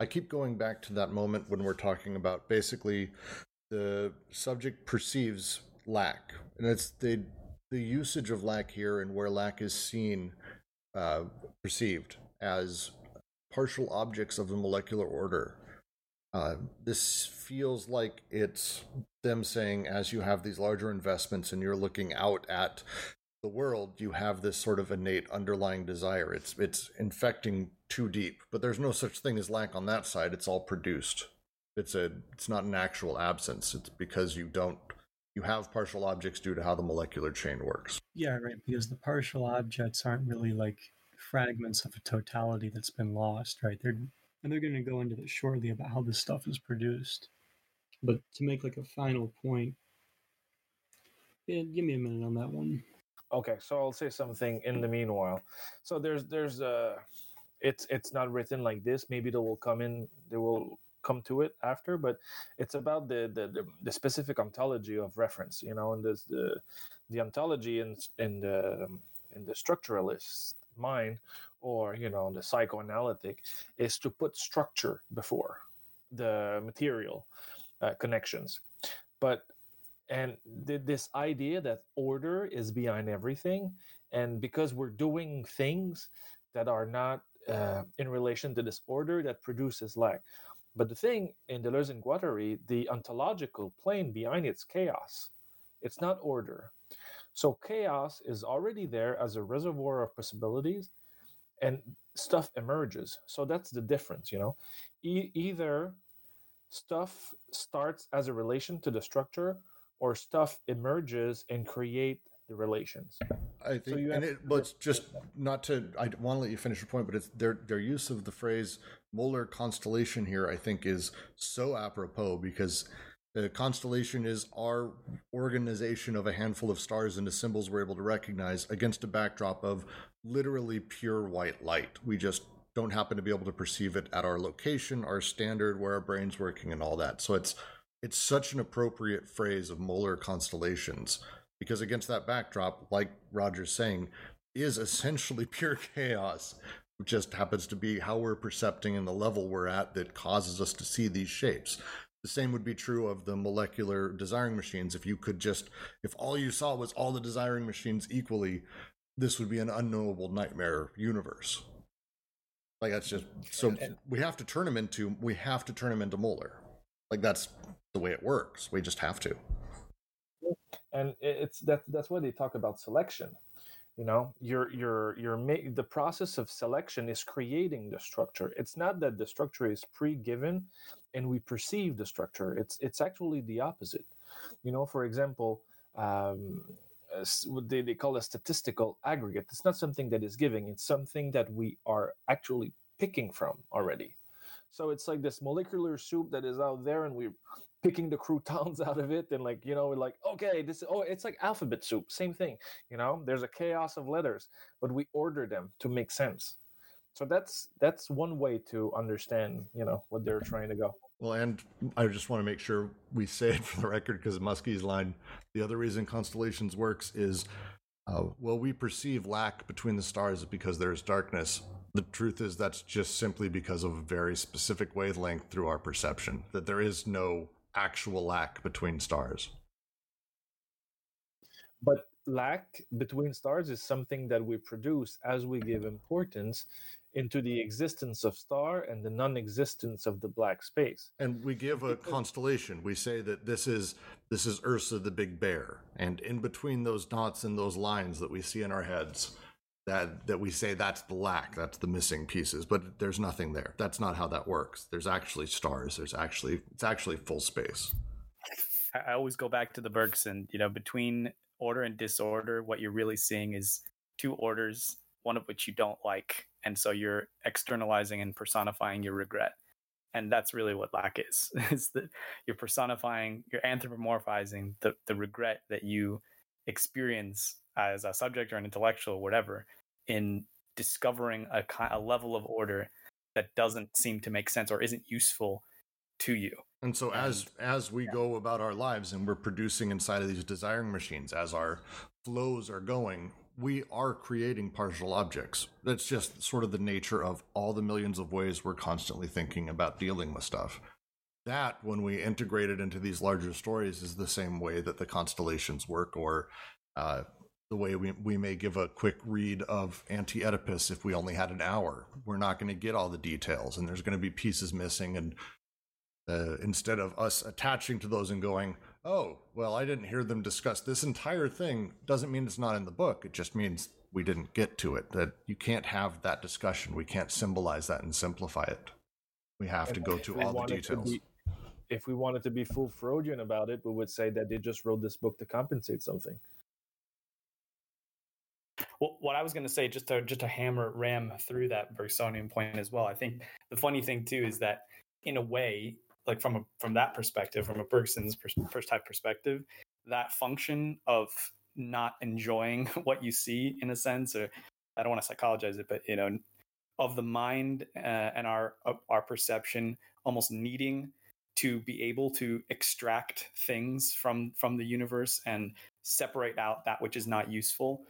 I keep going back to that moment when we're talking about basically the subject perceives lack, and it's the the usage of lack here and where lack is seen, uh, perceived as partial objects of the molecular order. Uh, this feels like it's them saying, as you have these larger investments and you're looking out at the world, you have this sort of innate underlying desire. It's it's infecting too deep, but there's no such thing as lack on that side. It's all produced. It's a it's not an actual absence. It's because you don't you have partial objects due to how the molecular chain works. Yeah, right. Because the partial objects aren't really like fragments of a totality that's been lost, right? They're and they're going to go into this shortly about how this stuff is produced. But to make like a final point, yeah, give me a minute on that one. Okay, so I'll say something in the meanwhile. So there's there's uh it's it's not written like this. Maybe they will come in. They will come to it after, but it's about the the, the, the specific ontology of reference. You know, and there's the the ontology in in the in the structuralist mind or you know the psychoanalytic is to put structure before the material uh, connections but and th- this idea that order is behind everything and because we're doing things that are not uh, in relation to this order that produces lack but the thing in Deleuze and Guattari, the ontological plane behind it's chaos. It's not order. So chaos is already there as a reservoir of possibilities, and stuff emerges. So that's the difference, you know. E- either stuff starts as a relation to the structure, or stuff emerges and create the relations. I think, you and it, but it's just not to. I want to let you finish your point, but it's their their use of the phrase "molar constellation" here. I think is so apropos because the constellation is our organization of a handful of stars into symbols we're able to recognize against a backdrop of literally pure white light. We just don't happen to be able to perceive it at our location, our standard, where our brain's working, and all that. So it's it's such an appropriate phrase of molar constellations because against that backdrop, like Roger's saying, is essentially pure chaos. It just happens to be how we're percepting and the level we're at that causes us to see these shapes. The same would be true of the molecular desiring machines. If you could just, if all you saw was all the desiring machines equally, this would be an unknowable nightmare universe. Like that's just so we have to turn them into we have to turn them into molar. Like that's the way it works. We just have to. And it's that that's why they talk about selection. You know your your you're ma- the process of selection is creating the structure. It's not that the structure is pre-given and we perceive the structure. It's it's actually the opposite. You know for example um what they, they call a statistical aggregate. It's not something that is giving. It's something that we are actually picking from already. So it's like this molecular soup that is out there and we're picking the croutons out of it and like you know we're like okay this oh it's like alphabet soup same thing you know there's a chaos of letters but we order them to make sense so that's that's one way to understand you know what they're trying to go Well, and I just want to make sure we say it for the record because Muskie's line. The other reason constellations works is, uh, well, we perceive lack between the stars because there's darkness. The truth is that's just simply because of a very specific wavelength through our perception. That there is no actual lack between stars. but lack between stars is something that we produce as we give importance into the existence of star and the non-existence of the black space And we give a constellation. We say that this is this is Ursa the Big Bear, and in between those dots and those lines that we see in our heads, that that we say that's the lack, that's the missing pieces. But there's nothing there. That's not how that works. There's actually stars. There's actually it's actually full space. I, always go back to the Bergson. You know, between order and disorder, what you're really seeing is two orders, one of which you don't like, and so you're externalizing and personifying your regret. And that's really what lack is: is that you're personifying, you're anthropomorphizing the the regret that you experience as a subject or an intellectual, or whatever, in discovering a, a level of order that doesn't seem to make sense or isn't useful to you. And so as as we go about our lives and we're producing inside of these desiring machines, as our flows are going, we are creating partial objects. That's just sort of the nature of all the millions of ways we're constantly thinking about dealing with stuff. That, when we integrate it into these larger stories, is the same way that the constellations work, or uh, the way we, we may give a quick read of Anti Oedipus if we only had an hour. We're not going to get all the details, and there's going to be pieces missing, and uh, instead of us attaching to those and going, oh, well, I didn't hear them discuss this entire thing, doesn't mean it's not in the book. It just means we didn't get to it. That you can't have that discussion. We can't symbolize that and simplify it. We have to go to all the details. if we wanted to be full Freudian about it, we would say that they just wrote this book to compensate something. What I was going to say, just to just to hammer ram through that Bergsonian point as well. I think the funny thing too is that, in a way, like from a from that perspective, from a Bergson's pers- first type perspective, that function of not enjoying what you see, in a sense, or I don't want to psychologize it, but you know, of the mind uh, and our of our perception almost needing to be able to extract things from from the universe and separate out that which is not useful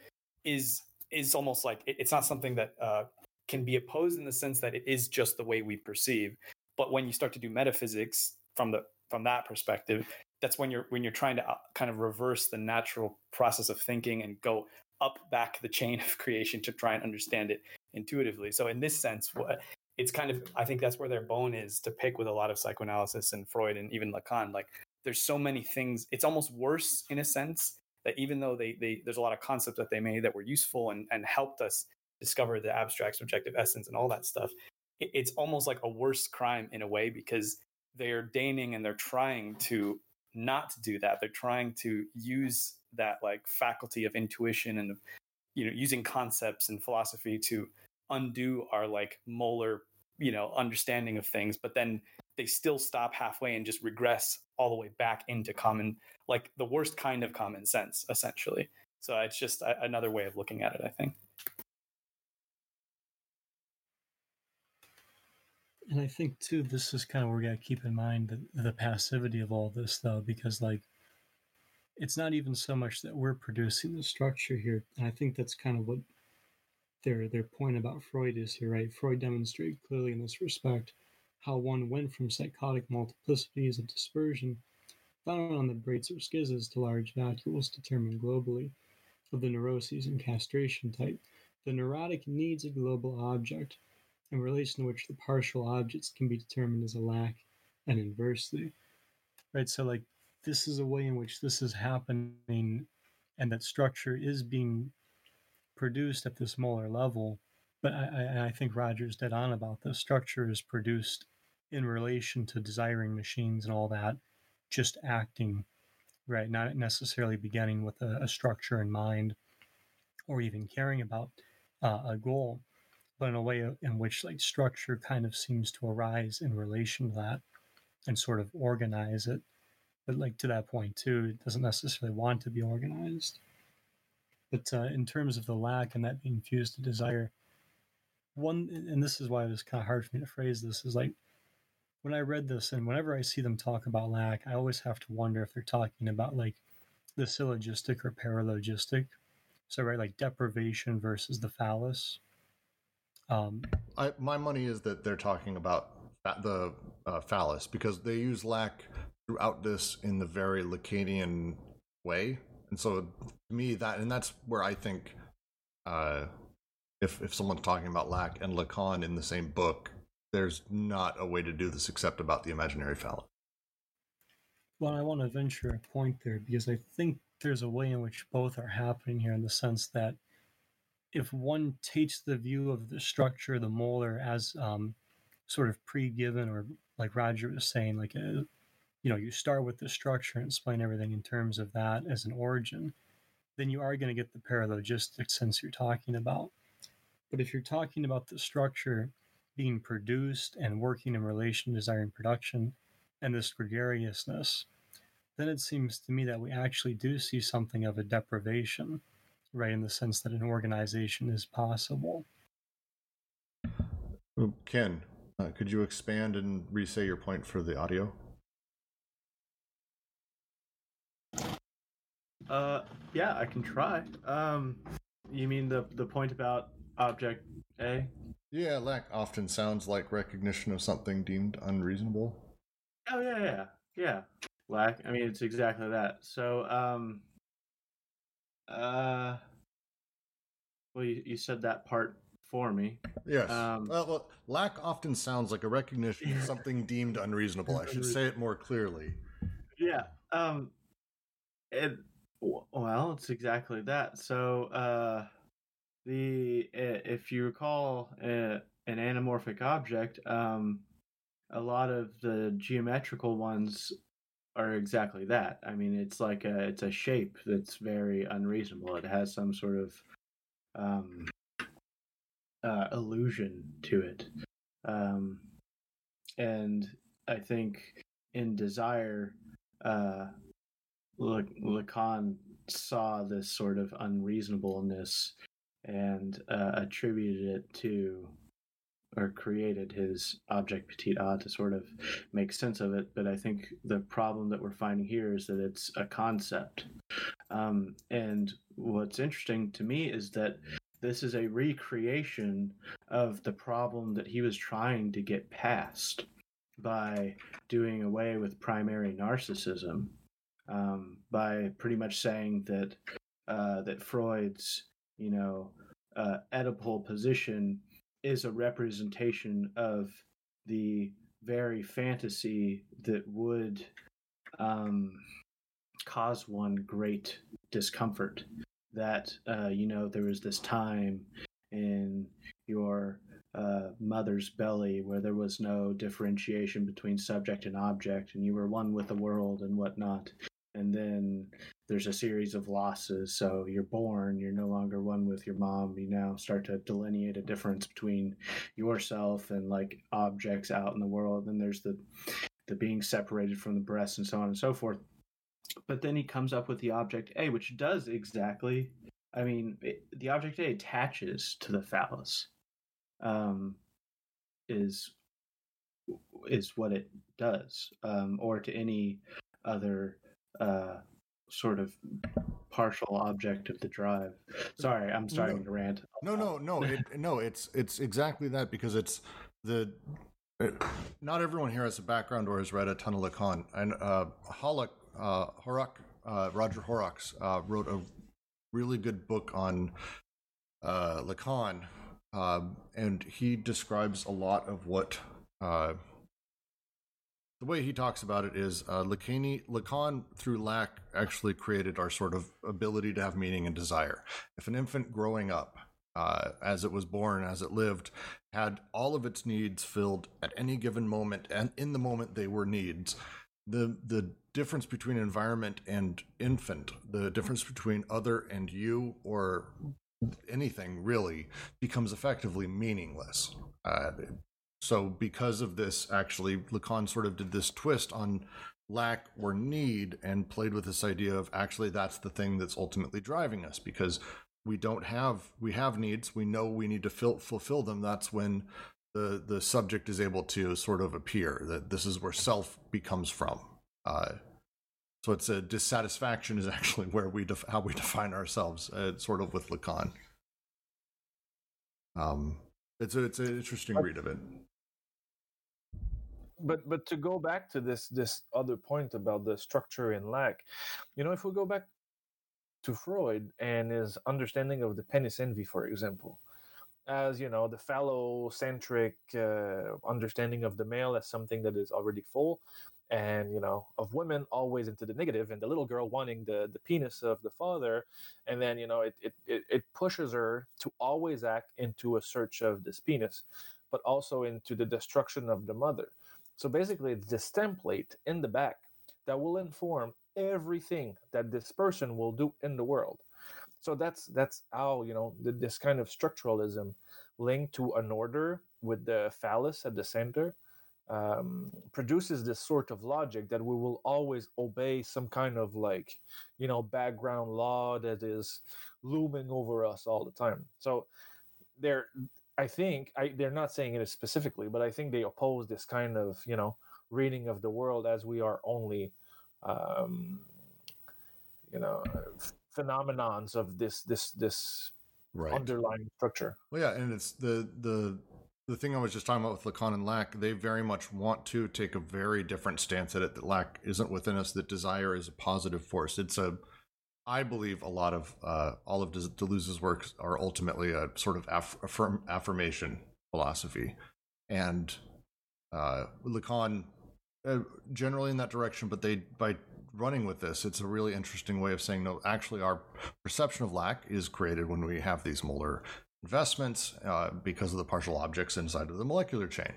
is is almost like it- it's not something that uh, can be opposed in the sense that it is just the way we perceive. But when you start to do metaphysics from the from that perspective, that's when you're when you're trying to uh, kind of reverse the natural process of thinking and go up back the chain of creation to try and understand it intuitively. So in this sense, what it's kind of I think that's where their bone is to pick with a lot of psychoanalysis and Freud and even Lacan. Like there's so many things. It's almost worse in a sense that even though they, they there's a lot of concepts that they made that were useful and, and helped us discover the abstract subjective essence and all that stuff it, it's almost like a worse crime in a way because they're deigning and they're trying to not do that. They're trying to use that like faculty of intuition and you know using concepts and philosophy to undo our like molar you know understanding of things but then they still stop halfway and just regress all the way back into common like the worst kind of common sense essentially so it's just a, another way of looking at it i think And I think too, this is kind of where we got to keep in mind the, the passivity of all this, though, because like it's not even so much that we're producing the structure here. And I think that's kind of what their their point about Freud is here, right? Freud demonstrated clearly in this respect how one went from psychotic multiplicities of dispersion found on the braits or schizzes to large vacuoles determined globally of the neuroses and castration type. The neurotic needs a global object, in relation to which the partial objects can be determined as a lack and inversely. Right, so like this is a way in which this is happening and that structure is being produced at this molar level. But I, I think Roger's dead on about this. Structure is produced in relation to desiring machines and all that, just acting, right? Not necessarily beginning with a, a structure in mind or even caring about uh, a goal, but in a way in which like structure kind of seems to arise in relation to that and sort of organize it. But like to that point too, it doesn't necessarily want to be organized. But uh, in terms of the lack and that being fused to desire, one, and this is why it was kind of hard for me to phrase this, is like when I read this and whenever I see them talk about lack, I always have to wonder if they're talking about like the syllogistic or paralogistic. So, right, like deprivation versus the phallus. Um, I, my money is that they're talking about the uh, phallus because they use lack throughout this in the very Lacanian way and so to me that and that's where I think uh, if if someone's talking about lack and Lacan in the same book, there's not a way to do this except about the imaginary phallus. Well, I want to venture a point there because I think there's a way in which both are happening here in the sense that if one takes the view of the structure, the molar, as um, sort of pre-given, or like Roger was saying, like a, you know you start with the structure and explain everything in terms of that as an origin then you are going to get the paralogistic sense you're talking about but if you're talking about the structure being produced and working in relation to desire and production and this gregariousness then it seems to me that we actually do see something of a deprivation right in the sense that an organization is possible ken uh, could you expand and re-say your point for the audio Uh, yeah, I can try. Um, you mean the the point about object A? Yeah, lack often sounds like recognition of something deemed unreasonable. Oh yeah, yeah, yeah. Lack. I mean, it's exactly that. So, um, uh, well, you, you said that part for me. Yes. Um, well, well, lack often sounds like a recognition of something deemed unreasonable. I should say it more clearly. Yeah. Um, it well, it's exactly that. So, uh, the if you recall uh, an anamorphic object, um, a lot of the geometrical ones are exactly that. I mean, it's like a it's a shape that's very unreasonable. It has some sort of um, uh, illusion to it, um, and I think in desire, uh, Lacan saw this sort of unreasonableness and uh, attributed it to or created his object petit a to sort of make sense of it. But I think the problem that we're finding here is that it's a concept. Um, and what's interesting to me is that this is a recreation of the problem that he was trying to get past by doing away with primary narcissism um, by pretty much saying that uh, that Freud's you know uh, Oedipal position is a representation of the very fantasy that would um, cause one great discomfort. That uh, you know there was this time in your uh, mother's belly where there was no differentiation between subject and object and you were one with the world and whatnot and then there's a series of losses. So you're born you're no longer one with your mom. You now start to delineate a difference between yourself and like objects out in the world. And there's the the being separated from the breast and so on and so forth. But then he comes up with the object a which does exactly i mean it, the object a attaches to the phallus um, is is what it does, um, or to any other uh, sort of partial object of the drive. Sorry, I'm starting No. to rant. No, no, no, it, no. It's it's exactly that because it's the. uh, not everyone here has a background or has read a ton of Lacan. And uh, Hollock, uh, Horak, uh, Roger Horrocks uh, wrote a really good book on uh, Lacan, um, and he describes a lot of what. The way he talks about it is uh, Lacani, Lacan, through lack, actually created our sort of ability to have meaning and desire. If an infant growing up, uh, as it was born, as it lived, had all of its needs filled at any given moment, and in the moment they were needs, the the difference between environment and infant, the difference between other and you, or anything really, becomes effectively meaningless. Uh, so, because of this, actually, Lacan sort of did this twist on lack or need and played with this idea of actually that's the thing that's ultimately driving us because we don't have we have needs. We know we need to fill, fulfill them. That's when the the subject is able to sort of appear that this is where self becomes from. Uh, so it's a dissatisfaction is actually where we def- how we define ourselves uh, sort of with Lacan. Um it's a, it's an interesting read of it but but to go back to this this other point about the structure in lack you know if we go back to freud and his understanding of the penis envy for example as you know the phallocentric uh, understanding of the male as something that is already full and you know of women always into the negative and the little girl wanting the the penis of the father and then you know it, it, it pushes her to always act into a search of this penis but also into the destruction of the mother so basically, it's this template in the back that will inform everything that this person will do in the world. So that's that's how you know th- this kind of structuralism linked to an order with the phallus at the center um, produces this sort of logic that we will always obey some kind of like you know background law that is looming over us all the time. So there I think I, they're not saying it specifically, but I think they oppose this kind of you know reading of the world as we are only um, you know phenomenons of this this this right underlying structure. Well, yeah, and it's the the the thing I was just talking about with Lacan and lack. They very much want to take a very different stance at it. That lack isn't within us. That desire is a positive force. It's a, I believe, a lot of uh, all of Deleuze's works are ultimately a sort of aff- affirm, affirmation philosophy, and uh, Lacan uh, generally in that direction. But they by running with this, it's a really interesting way of saying no. Actually, our perception of lack is created when we have these molar investments uh, because of the partial objects inside of the molecular chain.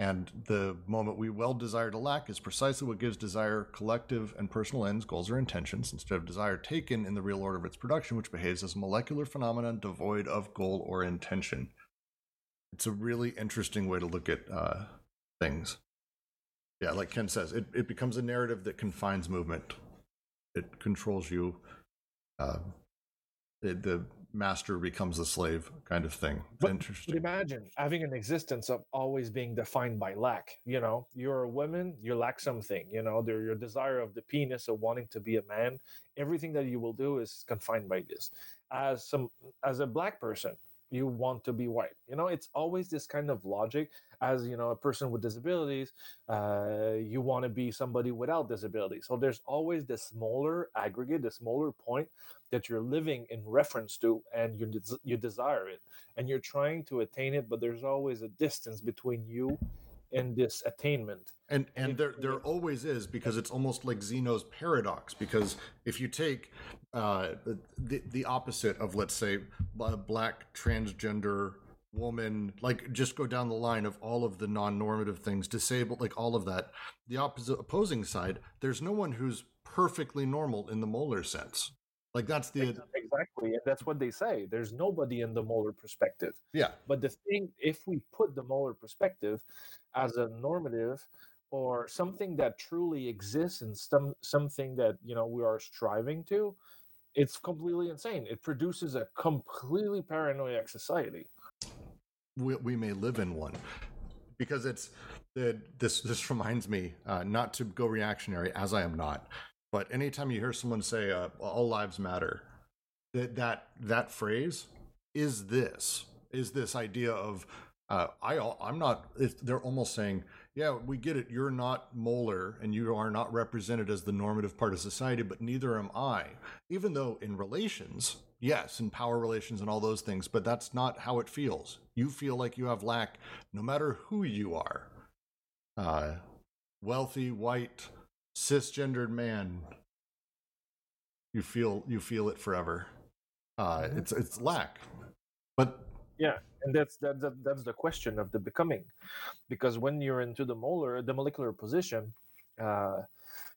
And the moment we well desire to lack is precisely what gives desire collective and personal ends, goals, or intentions, instead of desire taken in the real order of its production, which behaves as a molecular phenomenon devoid of goal or intention. It's a really interesting way to look at uh, things. Yeah, like Ken says, it, it becomes a narrative that confines movement. It controls you. Uh, it, the master becomes a slave kind of thing. But- But interesting. imagine having an existence of always being defined by lack. You know, you're a woman, you lack something. You know, there your desire of the penis of wanting to be a man. Everything that you will do is confined by this. As some as a black person, you want to be white. You know, it's always this kind of logic. As you know, a person with disabilities, uh, you want to be somebody without disability. So there's always the smaller aggregate, the smaller point that you're living in reference to, and you des- you desire it and you're trying to attain it, but there's always a distance between you in this attainment. And and there there always is because it's almost like Zeno's paradox. Because if you take uh, the the opposite of let's say a black transgender woman, like just go down the line of all of the non-normative things, disabled, like all of that. The opposite opposing side, there's no one who's perfectly normal in the molar sense. Like that's the exactly, and that's what they say. There's nobody in the molar perspective. Yeah. But the thing, if we put the molar perspective as a normative or something that truly exists and some something that you know we are striving to, it's completely insane. It produces a completely paranoid society. We, we may live in one because it's the, this. This reminds me uh, not to go reactionary, as I am not but anytime you hear someone say uh, "all lives matter," that that that phrase is this is this idea of uh, I I'm not. They're almost saying, "Yeah, we get it. You're not molar, and you are not represented as the normative part of society, but neither am I." Even though in relations, yes, in power relations and all those things, but that's not how it feels. You feel like you have lack, no matter who you are. Uh, wealthy, white, cisgendered man you feel you feel it forever. Uh mm-hmm. it's it's lack. But yeah and that's that, that that's the question of the becoming. Because when you're into the molar the molecular position uh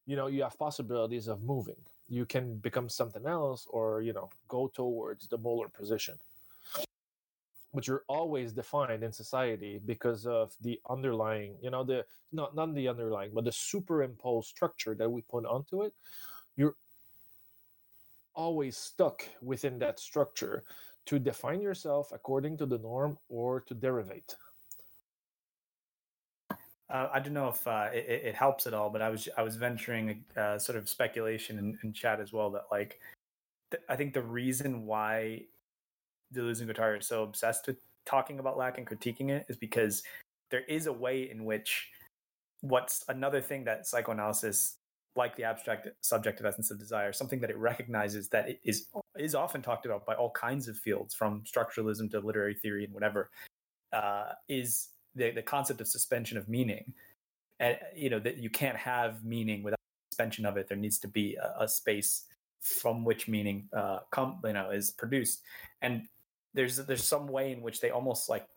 you know you have possibilities of moving. You can become something else or you know go towards the molar position but you're always defined in society because of the underlying you know the not not the underlying but the superimposed structure that we put onto it. You're always stuck within that structure to define yourself according to the norm or to derivate. Uh, I don't know if uh, it, it, helps at all, but I was I was venturing uh, sort of speculation in, in, chat as well that like th- I think the reason why Deleuze and Guattari are so obsessed with talking about lack and critiquing it is because there is a way in which what's another thing that psychoanalysis like the abstract subjective essence of desire something that it recognizes that it is is often talked about by all kinds of fields from structuralism to literary theory and whatever uh, is the, the concept of suspension of meaning. And you know that you can't have meaning without suspension of it. There needs to be a, a space from which meaning uh, come you know is produced. And there's there's some way in which they almost like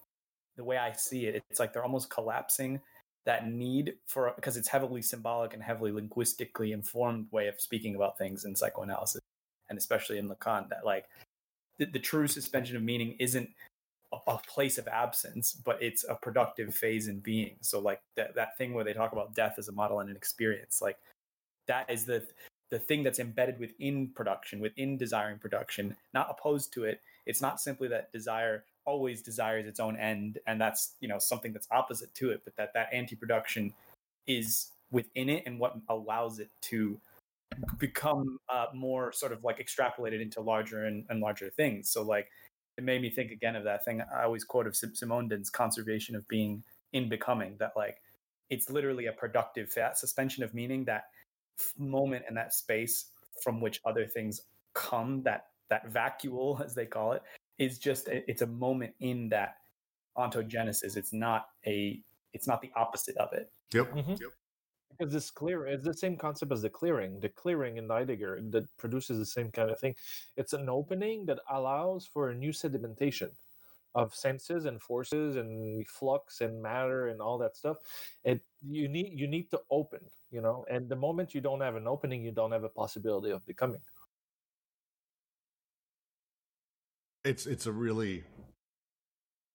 the way I see it, it's like they're almost collapsing that need for because it's heavily symbolic and heavily linguistically informed way of speaking about things in psychoanalysis and especially in Lacan that like the, the true suspension of meaning isn't a, a, place of absence but it's a productive phase in being. So like that that thing where they talk about death as a model and an experience like that is the the thing that's embedded within production within desiring production not opposed to it it's not simply that desire always desires its own end and that's you know something that's opposite to it but that that anti-production is within it and what allows it to become uh, more sort of like extrapolated into larger and, and, larger things. So like it made me think again of that thing i always quote of simondon's conservation of being in becoming that like it's literally a productive that suspension of meaning that moment and that space from which other things come that that vacuole as they call it is just it's a moment in that ontogenesis. It's not a it's not the opposite of it. Yep, mm-hmm. yep. because this clear it's the same concept as the clearing the clearing in heidegger that produces the same kind of thing. It's an opening that allows for a new sedimentation of senses and forces and flux and matter and all that stuff. It you need you need to open you know and the moment you don't have an opening you don't have a possibility of becoming it's it's a really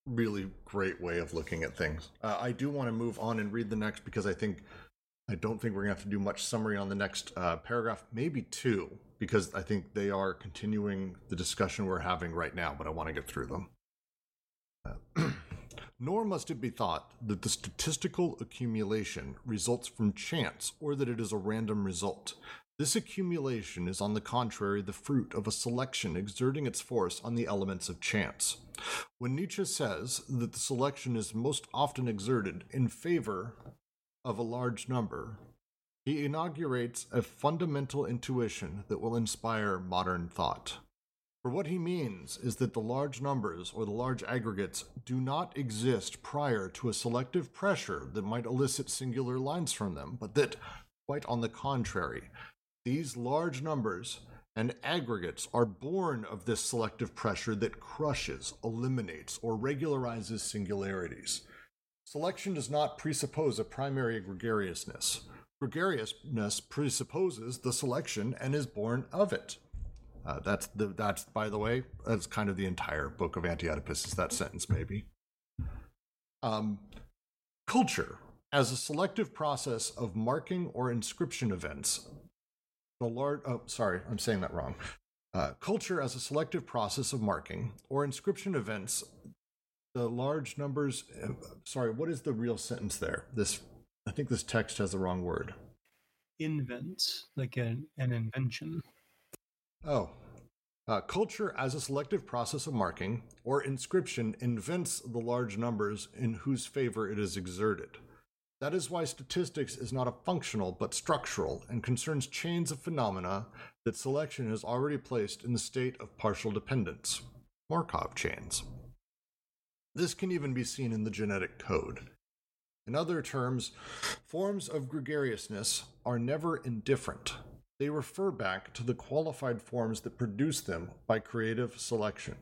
really great way of looking at things. Uh, I do want to move on and read the next because I think I don't think we're gonna have to do much summary on the next uh, paragraph, maybe two, because I think they are continuing the discussion we're having right now. But I want to get through them. Uh, Nor must it be thought that the statistical accumulation results from chance or that it is a random result. This accumulation is, on the contrary, the fruit of a selection exerting its force on the elements of chance. When Nietzsche says that the selection is most often exerted in favor of a large number, he inaugurates a fundamental intuition that will inspire modern thought. For what he means is that the large numbers or the large aggregates do not exist prior to a selective pressure that might elicit singular lines from them, but that, quite on the contrary, these large numbers and aggregates are born of this selective pressure that crushes, eliminates, or regularizes singularities. Selection does not presuppose a primary gregariousness. Gregariousness presupposes the selection and is born of it. Uh, that's the that's by the way that's kind of the entire book of Anti-Oedipus is that sentence maybe. Um, culture as a selective process of marking or inscription events. The large oh sorry I'm saying that wrong. Uh, culture as a selective process of marking or inscription events. The large numbers. Uh, sorry, what is the real sentence there? This I think this text has the wrong word. Invent, like an, an invention. Oh. Uh, culture as a selective process of marking or inscription invents the large numbers in whose favor it is exerted. That is why statistics is not a functional but structural and concerns chains of phenomena that selection has already placed in the state of partial dependence. Markov chains. This can even be seen in the genetic code. In other terms, forms of gregariousness are never indifferent. They refer back to the qualified forms that produce them by creative selection.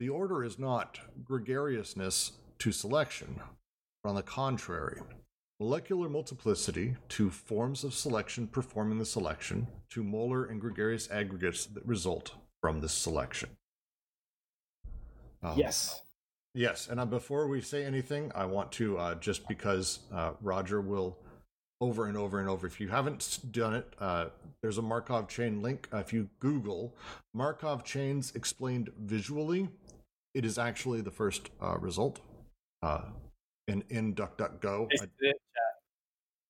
The order is not gregariousness to selection, but on the contrary, molecular multiplicity to forms of selection performing the selection to molar and gregarious aggregates that result from this selection. Um, Yes. Yes, and uh, before we say anything, I want to uh, just because uh, Roger will over and over and over. If you haven't done it, uh, there's a Markov chain link. Uh, if you Google Markov chains explained visually, it is actually the first uh, result uh, in in DuckDuckGo, I-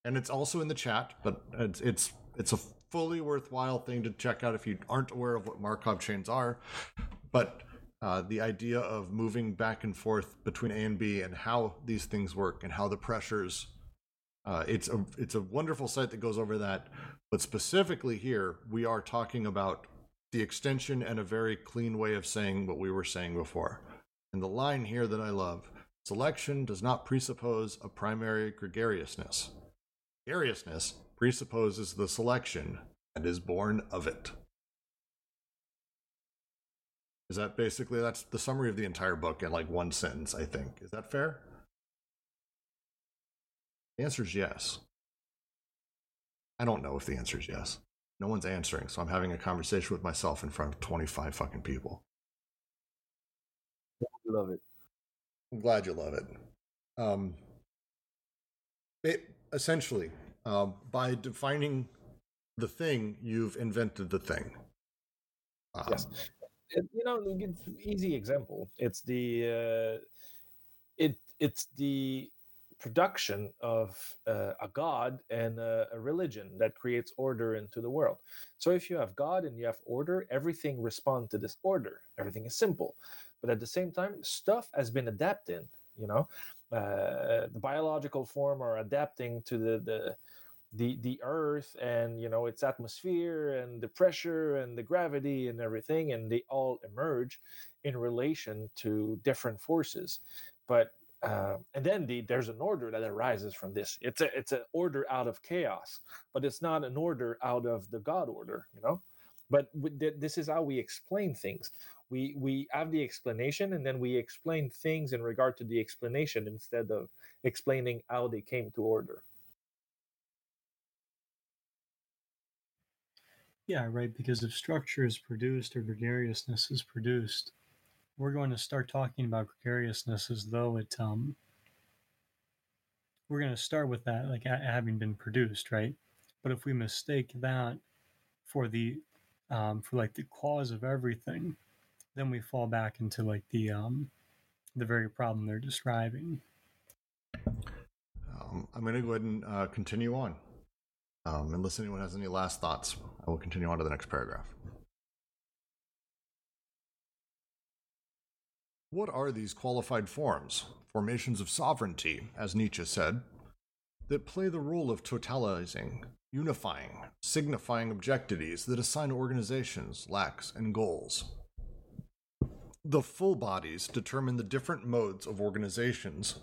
and it's also in the chat. But it's it's it's a fully worthwhile thing to check out if you aren't aware of what Markov chains are. But uh, the idea of moving back and forth between A and B and how these things work and how the pressures. Uh, it's a it's a wonderful site that goes over that, but specifically here we are talking about the extension and a very clean way of saying what we were saying before. And the line here that I love: selection does not presuppose a primary gregariousness. Gregariousness presupposes the selection and is born of it. Is that basically that's the summary of the entire book in like one sentence, I think. Is that fair? The answer is yes. I don't know if the answer is yes. No one's answering, so I'm having a conversation with myself in front of 25 fucking people. Love it. I'm glad you love it. Um, it essentially, uh, by defining the thing, you've invented the thing. Um, Yes. You know, easy example. It's the uh, it it's the production of uh, a god and a, a religion that creates order into the world. So if you have God and you have order, everything responds to this order. Everything is simple, but at the same time, stuff has been adapting. You know, uh, the biological form are adapting to the the the the earth and you know its atmosphere and the pressure and the gravity and everything and they all emerge in relation to different forces. But uh, and then the, there's an order that arises from this. It's a it's an order out of chaos but it's not an order out of the god order you know? But this is how we explain things we we have the explanation and then we explain things in regard to the explanation instead of explaining how they came to order Yeah, right. Because if structure is produced or gregariousness is produced, we're going to start talking about gregariousness as though it um we're going to start with that like ha- having been produced, right? But if we mistake that for the um for like the cause of everything, then we fall back into like the um the very problem they're describing. Um, I'm going to go ahead and uh, continue on. Um, unless anyone has any last thoughts, I will continue on to the next paragraph. What are these qualified forms, formations of sovereignty, as Nietzsche said, that play the role of totalizing, unifying, signifying objectivities that assign organizations, lacks, and goals? The full bodies determine the different modes of organizations.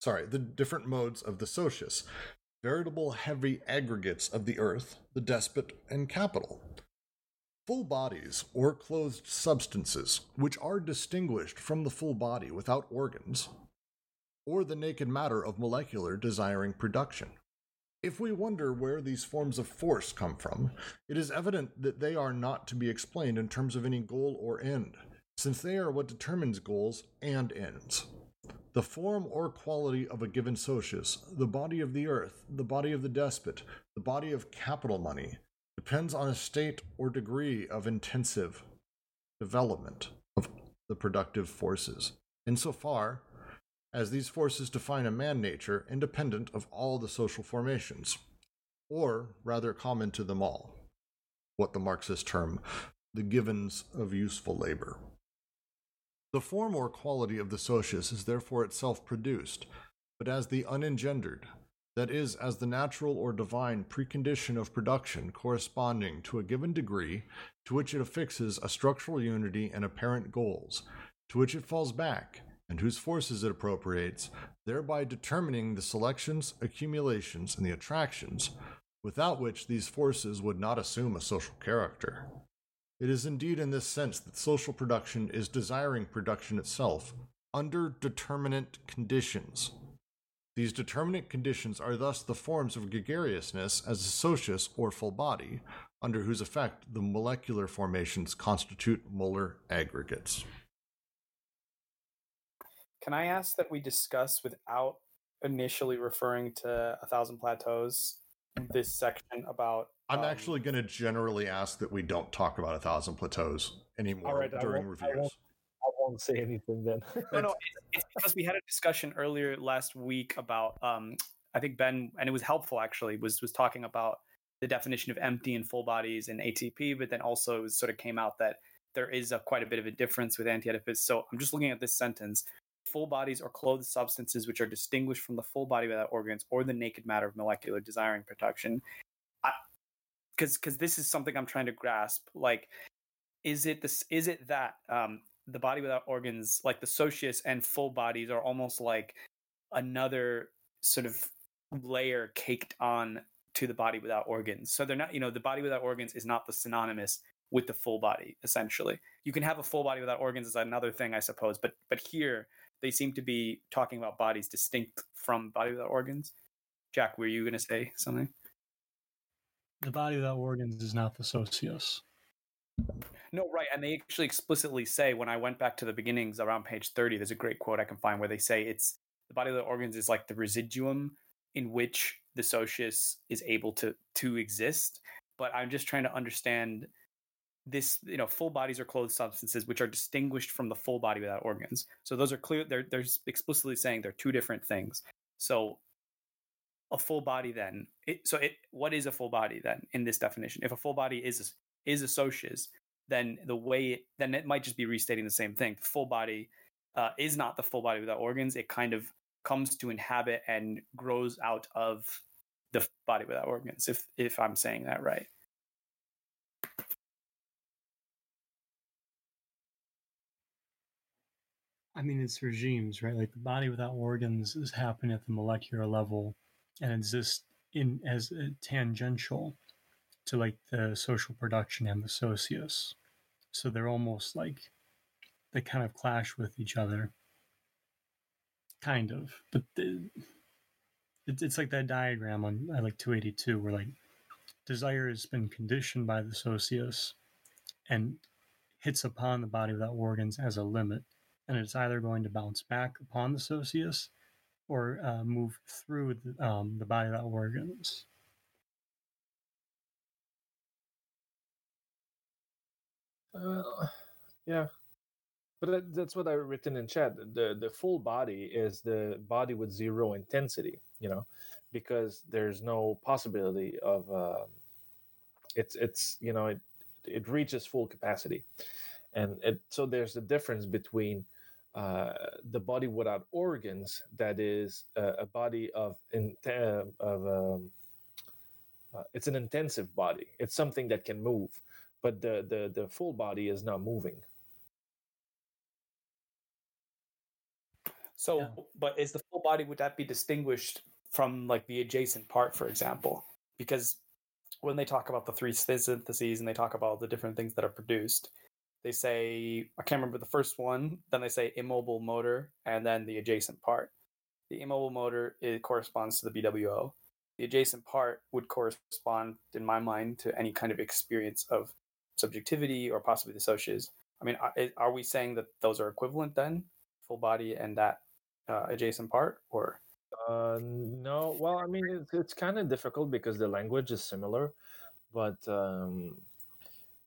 Sorry, the different modes of the socius, veritable heavy aggregates of the earth, the despot, and capital. Full bodies, or clothed substances, which are distinguished from the full body without organs, or the naked matter of molecular desiring production. If we wonder where these forms of force come from, it is evident that they are not to be explained in terms of any goal or end, since they are what determines goals and ends. The form or quality of a given socius, the body of the earth, the body of the despot, the body of capital money, depends on a state or degree of intensive development of the productive forces, insofar as these forces define a man nature independent of all the social formations, or rather common to them all, what the Marxists term the givens of useful labor. The form or quality of the socius is therefore itself produced, but as the unengendered, that is, as the natural or divine precondition of production corresponding to a given degree to which it affixes a structural unity and apparent goals, to which it falls back, and whose forces it appropriates, thereby determining the selections, accumulations, and the attractions, without which these forces would not assume a social character. It is indeed in this sense that social production is desiring production itself under determinate conditions. These determinate conditions are thus the forms of gregariousness as a socius or full body, under whose effect the molecular formations constitute molar aggregates. Can I ask that we discuss without initially referring to a thousand plateaus this section about I'm um, actually going to generally ask that we don't talk about a thousand plateaus anymore right, during won't- I reviews. won't- I won't say anything then. no, no, it's, it's because we had a discussion earlier last week about um I think Ben and it was helpful actually was was talking about the definition of empty and full bodies in ATP, but then also it sort of came out that there is a quite a bit of a difference with anti-Oedipus. So I'm just looking at this sentence: full bodies or clothed substances which are distinguished from the full body without organs or the naked matter of molecular desiring production. Because because this is something I'm trying to grasp. Like, is it this? Is it that um, the body without organs, like the socius and full bodies, are almost like another sort of layer caked on to the body without organs. So they're not, you know, the body without organs is not the synonymous with the full body. Essentially, you can have a full body without organs is another thing, I suppose. But but here they seem to be talking about bodies distinct from body without organs. Jack, were you going to say something? The body without organs is not the socius. No, right. And they actually explicitly say when I went back to the beginnings around page 30, there's a great quote I can find where they say it's the body without organs is like the residuum in which the socius is able to to exist. But I'm just trying to understand this, you know, full bodies are clothed substances which are distinguished from the full body without organs. So those are clear they're they're explicitly saying they're two different things. So a full body then it, so it what is a full body then in this definition if a full body is is a socius then the way it, then it might just be restating the same thing. Full body uh, is not the full body without organs. It kind of comes to inhabit and grows out of the body without organs. If if I'm saying that right. I mean, it's regimes, right? Like the body without organs is happening at the molecular level and exists in as tangential to like the social production and the socius. So they're almost like they kind of clash with each other, kind of. But the, it, it's like that diagram on I like 282 where like desire has been conditioned by the socius and hits upon the body without organs as a limit and it's either going to bounce back upon the socius or uh, move through the, um, the body without organs. Uh, yeah, but that, that's what I written in chat. The the full body is the body with zero intensity. You know, because there's no possibility of um, it's it's you know it it reaches full capacity, and it, so there's a difference between uh, the body without organs that is a, a body of in, uh, of um, uh, it's an intensive body. It's something that can move but the the the full body is not moving So, Yeah. but is the full body would that be distinguished from like the adjacent part, for example? Because when they talk about the three syntheses and they talk about the different things that are produced, they say I can't remember the first one. Then they say immobile motor, and then the adjacent part. The immobile motor it corresponds to the BWO. The adjacent part would correspond, in my mind, to any kind of experience of subjectivity or possibly the socius. I mean, are, we saying that those are equivalent then, full body and that uh, adjacent part, or Uh, no, well, I mean, it's, it's kind of difficult because the language is similar, but um,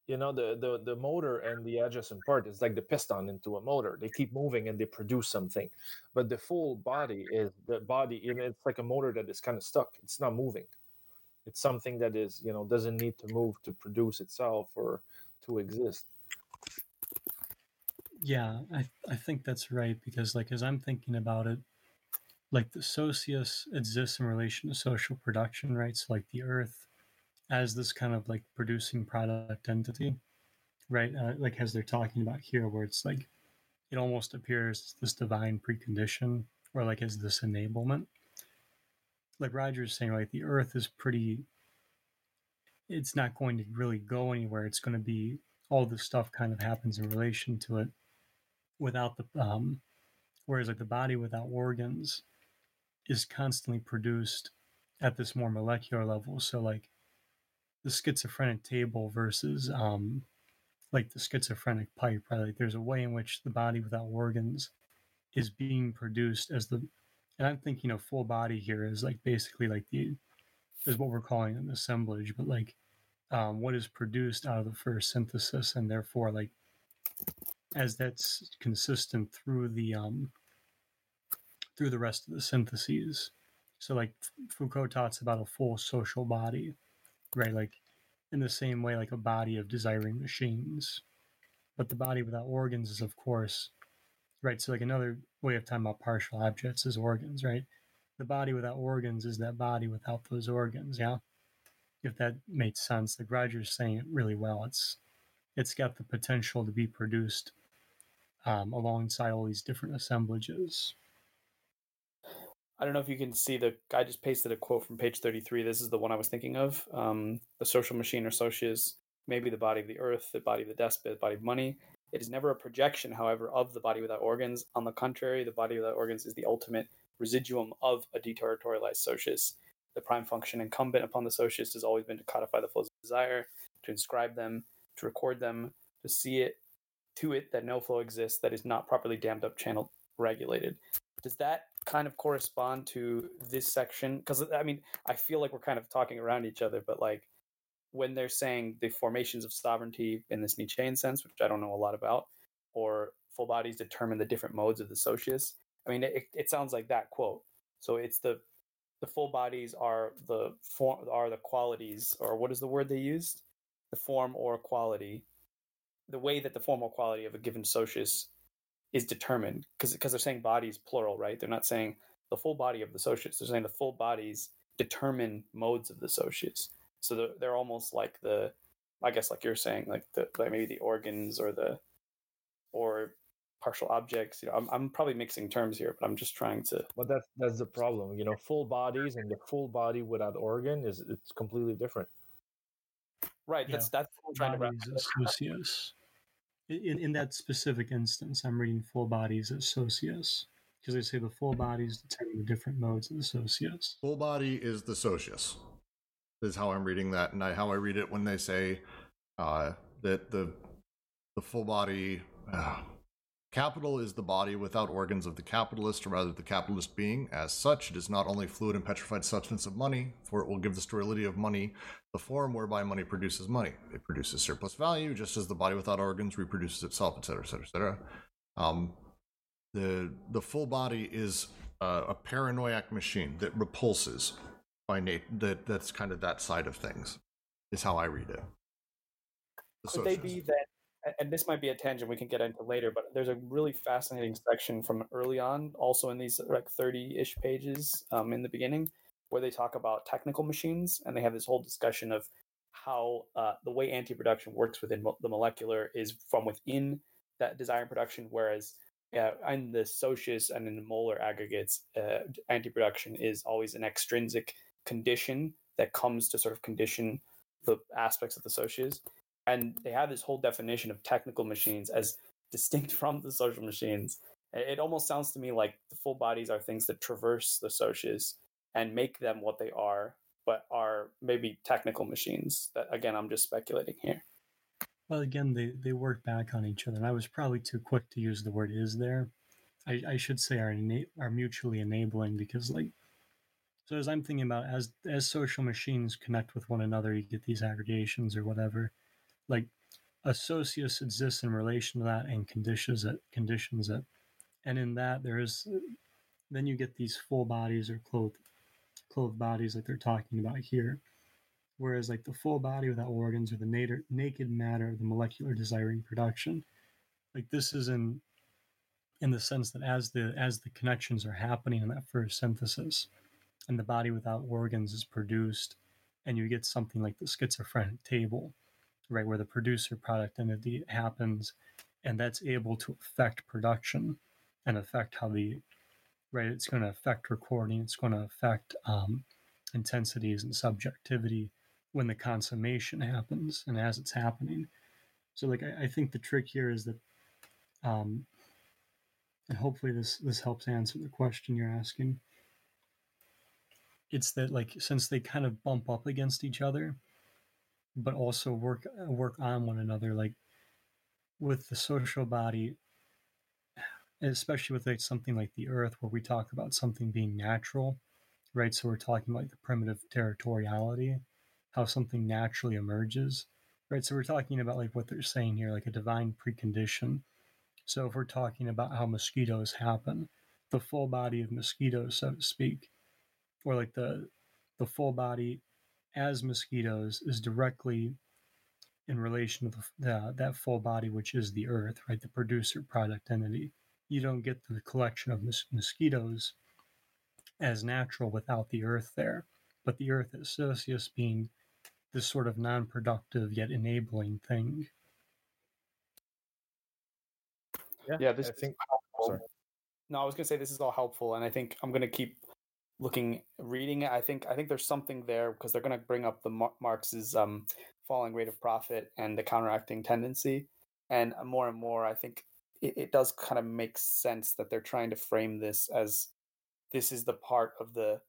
you know, the, the the motor and the adjacent part is like the piston into a motor. They keep moving and they produce something, but the full body is the body. It's like a motor that is kind of stuck. It's not moving. It's something that is, you know, doesn't need to move to produce itself or to exist. Yeah, I I think that's right because like as I'm thinking about it, like the socius exists in relation to social production, right? So like the earth as this kind of like producing product entity, right? Uh, like as they're talking about here, where it's like it almost appears this divine precondition or like as this enablement. Like Roger's saying, like the earth is pretty it's not going to really go anywhere. It's going to be all this stuff kind of happens in relation to it without the um whereas like the body without organs is constantly produced at this more molecular level so like the schizophrenic table versus um like the schizophrenic pipe right? Like there's a way in which the body without organs is being produced as the and i'm thinking of full body here is like basically like the is what we're calling an assemblage but like um, what is produced out of the first synthesis and therefore like as that's consistent through the um through the rest of the syntheses. So like foucault talks about a full social body right like in the same way like a body of desiring machines. But the body without organs is of course right so like another way of talking about partial objects is organs right? The body without organs is that body without those organs yeah? If that makes sense like roger's saying it really well it's it's got the potential to be produced um, alongside all these different assemblages I don't know if you can see the. I just pasted a quote from page 33. This is the one I was thinking of. Um, the social machine or socius, maybe the body of the earth, the body of the despot, the body of money. It is never a projection, however, of the body without organs. On the contrary, the body without organs is the ultimate residuum of a deterritorialized socius. The prime function incumbent upon the socius has always been to codify the flows of desire, to inscribe them, to record them, to see it, to it that no flow exists that is not properly dammed up, channel regulated. Does that kind of correspond to this section? Because I mean, I feel like we're kind of talking around each other, but like when they're saying the formations of sovereignty in this Nietzschean sense, which I don't know a lot about, or full bodies determine the different modes of the socius. I mean, it, it sounds like that quote. So it's the the full bodies are the form are the qualities, or what is the word they used? The form or quality, the way that the form or quality of a given socius is determined, because because they're saying bodies plural, right? They're not saying the full body of the socius. They're saying the full bodies determine modes of the socius. So they're, they're almost like the, I guess, like you're saying, like the like maybe the organs or the, or partial objects. You know, I'm I'm probably mixing terms here, but I'm just trying to. But that's that's the problem. You know, full bodies and the full body without organ is it's completely different. Right. Yeah. That's that's what I'm trying to wrap. bodies as socius. In, in that specific instance, I'm reading full bodies as socius because they say the full bodies determine the different modes of the socius. Full body is the socius. Is how I'm reading that, and I, how I read it when they say uh, that the the full body uh, capital is the body without organs of the capitalist, or rather the capitalist being. As such, it is not only fluid and petrified substance of money, for it will give the sterility of money the form whereby money produces money. It produces surplus value, just as the body without organs reproduces itself, etc., etc., etc. Um, the the full body is uh, a paranoiac machine that repulses by nat that that's kind of that side of things is how i read it The Could they be that? And this might be a tangent we can get into later, but there's a really fascinating section from early on, also in these like 30-ish pages um, in the beginning, where they talk about technical machines, and they have this whole discussion of how uh, the way anti-production works within mo- the molecular is from within that desire production, whereas yeah, and the Socius and in the molar aggregates, uh, anti-production is always an extrinsic condition that comes to sort of condition the aspects of the Socius. And they have this whole definition of technical machines as distinct from the social machines. It almost sounds to me like the full bodies are things that traverse the Socius and make them what they are, but are maybe technical machines. That again, I'm just speculating here. Well, again, they, they work back on each other, and I was probably too quick to use the word "is" there. I, I should say are are mutually enabling because, like, so as I'm thinking about as as social machines connect with one another, you get these aggregations or whatever. Like, a socius exists in relation to that and conditions it, conditions it, and in that there is, then you get these full bodies or clothed clothed bodies like they're talking about here. Whereas like the full body without organs or the nader, naked matter of the molecular desiring production like this is in in the sense that as the as the connections are happening in that first synthesis and the body without organs is produced and you get something like the schizophrenic table right where the producer product entity happens and that's able to affect production and affect how the right it's going to affect recording it's going to affect um, intensities and subjectivity when the consummation happens and as it's happening. So like I, I think the trick here is that um and hopefully this this helps answer the question you're asking. It's that like since they kind of bump up against each other, but also work work on one another, like with the social body, especially with like something like the earth where we talk about something being natural, right? So we're talking about the primitive territoriality how something naturally emerges, right? So we're talking about like what they're saying here, like a divine precondition. So if we're talking about how mosquitoes happen, the full body of mosquitoes, so to speak, or like the the full body as mosquitoes is directly in relation to the, that full body, which is the earth, right? The producer product entity. You don't get the collection of mos- mosquitoes as natural without the earth there. But the earth is Socius being this sort of non-productive yet enabling thing. Yeah, yeah this I think. Sorry. No, I was gonna say this is all helpful, and I think I'm gonna keep looking, reading it. I think I think there's something there because they're gonna bring up the Mar- Marx's um, falling rate of profit and the counteracting tendency, and more and more, I think it, it does kind of make sense that they're trying to frame this as this is the part of the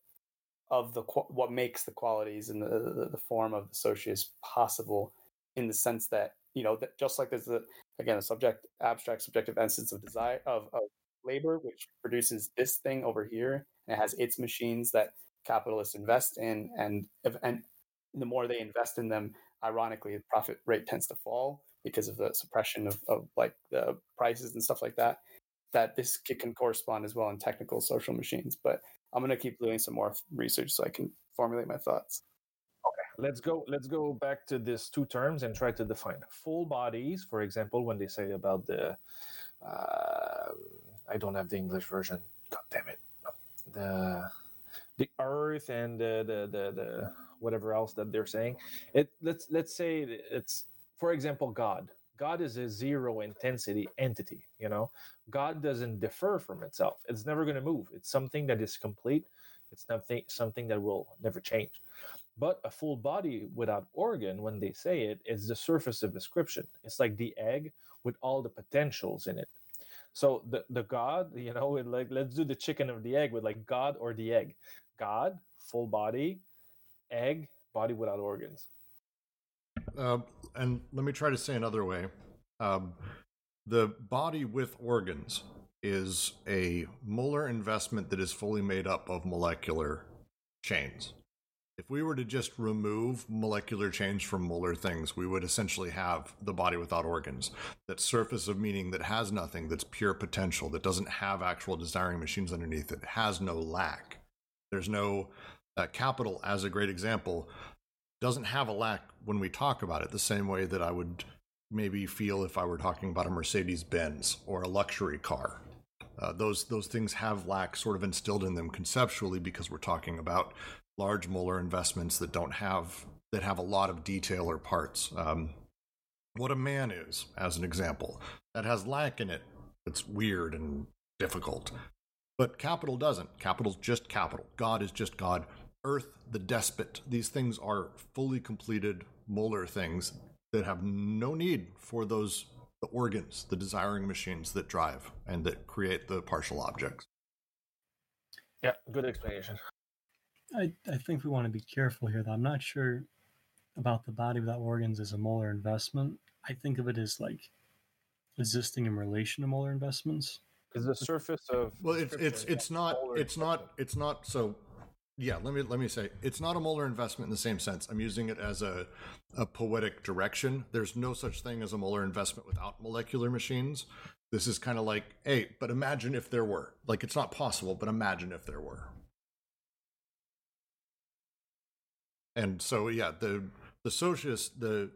of the what makes the qualities and the, the, the form of the socius possible in the sense that you know that just like there's a again a subject abstract subjective essence of desire of, of labor which produces this thing over here and it has its machines that capitalists invest in and and the more they invest in them ironically the profit rate tends to fall because of the suppression of, of like the prices and stuff like that that this can correspond as well in technical social machines but I'm gonna keep doing some more research so I can formulate my thoughts. Okay, let's go. Let's go back to these two terms and try to define full bodies. For example, when they say about the, uh, I don't have the English version. God damn it, the the earth and the the the, the whatever else that they're saying. It let's let's say it's for example God God is a zero intensity entity. You know, God doesn't differ from itself. It's never going to move. It's something that is complete. It's nothing something that will never change. But a full body without organ, when they say it, is the surface of description. It's like the egg with all the potentials in it. So the the God, you know, like let's do the chicken or the egg with like God or the egg. God, full body, egg, body without organs. Uh, and let me try to say another way. Um, the body with organs is a molar investment that is fully made up of molecular chains. If we were to just remove molecular change from molar things, we would essentially have the body without organs. That surface of meaning that has nothing, that's pure potential, that doesn't have actual desiring machines underneath it, has no lack. There's no uh, capital, as a great example, doesn't have a lack when we talk about it, the same way that I would maybe feel if I were talking about a Mercedes Benz or a luxury car. Uh, those those things have lack sort of instilled in them conceptually because we're talking about large molar investments that don't have that have a lot of detail or parts. Um, what a man is, as an example, that has lack in it it's weird and difficult. But capital doesn't. Capital's just capital. God is just God. Earth, the despot. These things are fully completed molar things that have no need for those the organs, the desiring machines that drive and that create the partial objects. Yeah, good explanation. I, I think we want to be careful here, though. I'm not sure about the body without organs as a molar investment. I think of it as like existing in relation to molar investments. Is the surface of Well, it's it's it's not it's not it's not so. Yeah, let me let me say it's not a molar investment in the same sense. I'm using it as a a poetic direction. There's no such thing as a molar investment without molecular machines. This is kind of like, hey, but imagine if there were. Like it's not possible, but imagine if there were. And so yeah, the the socius the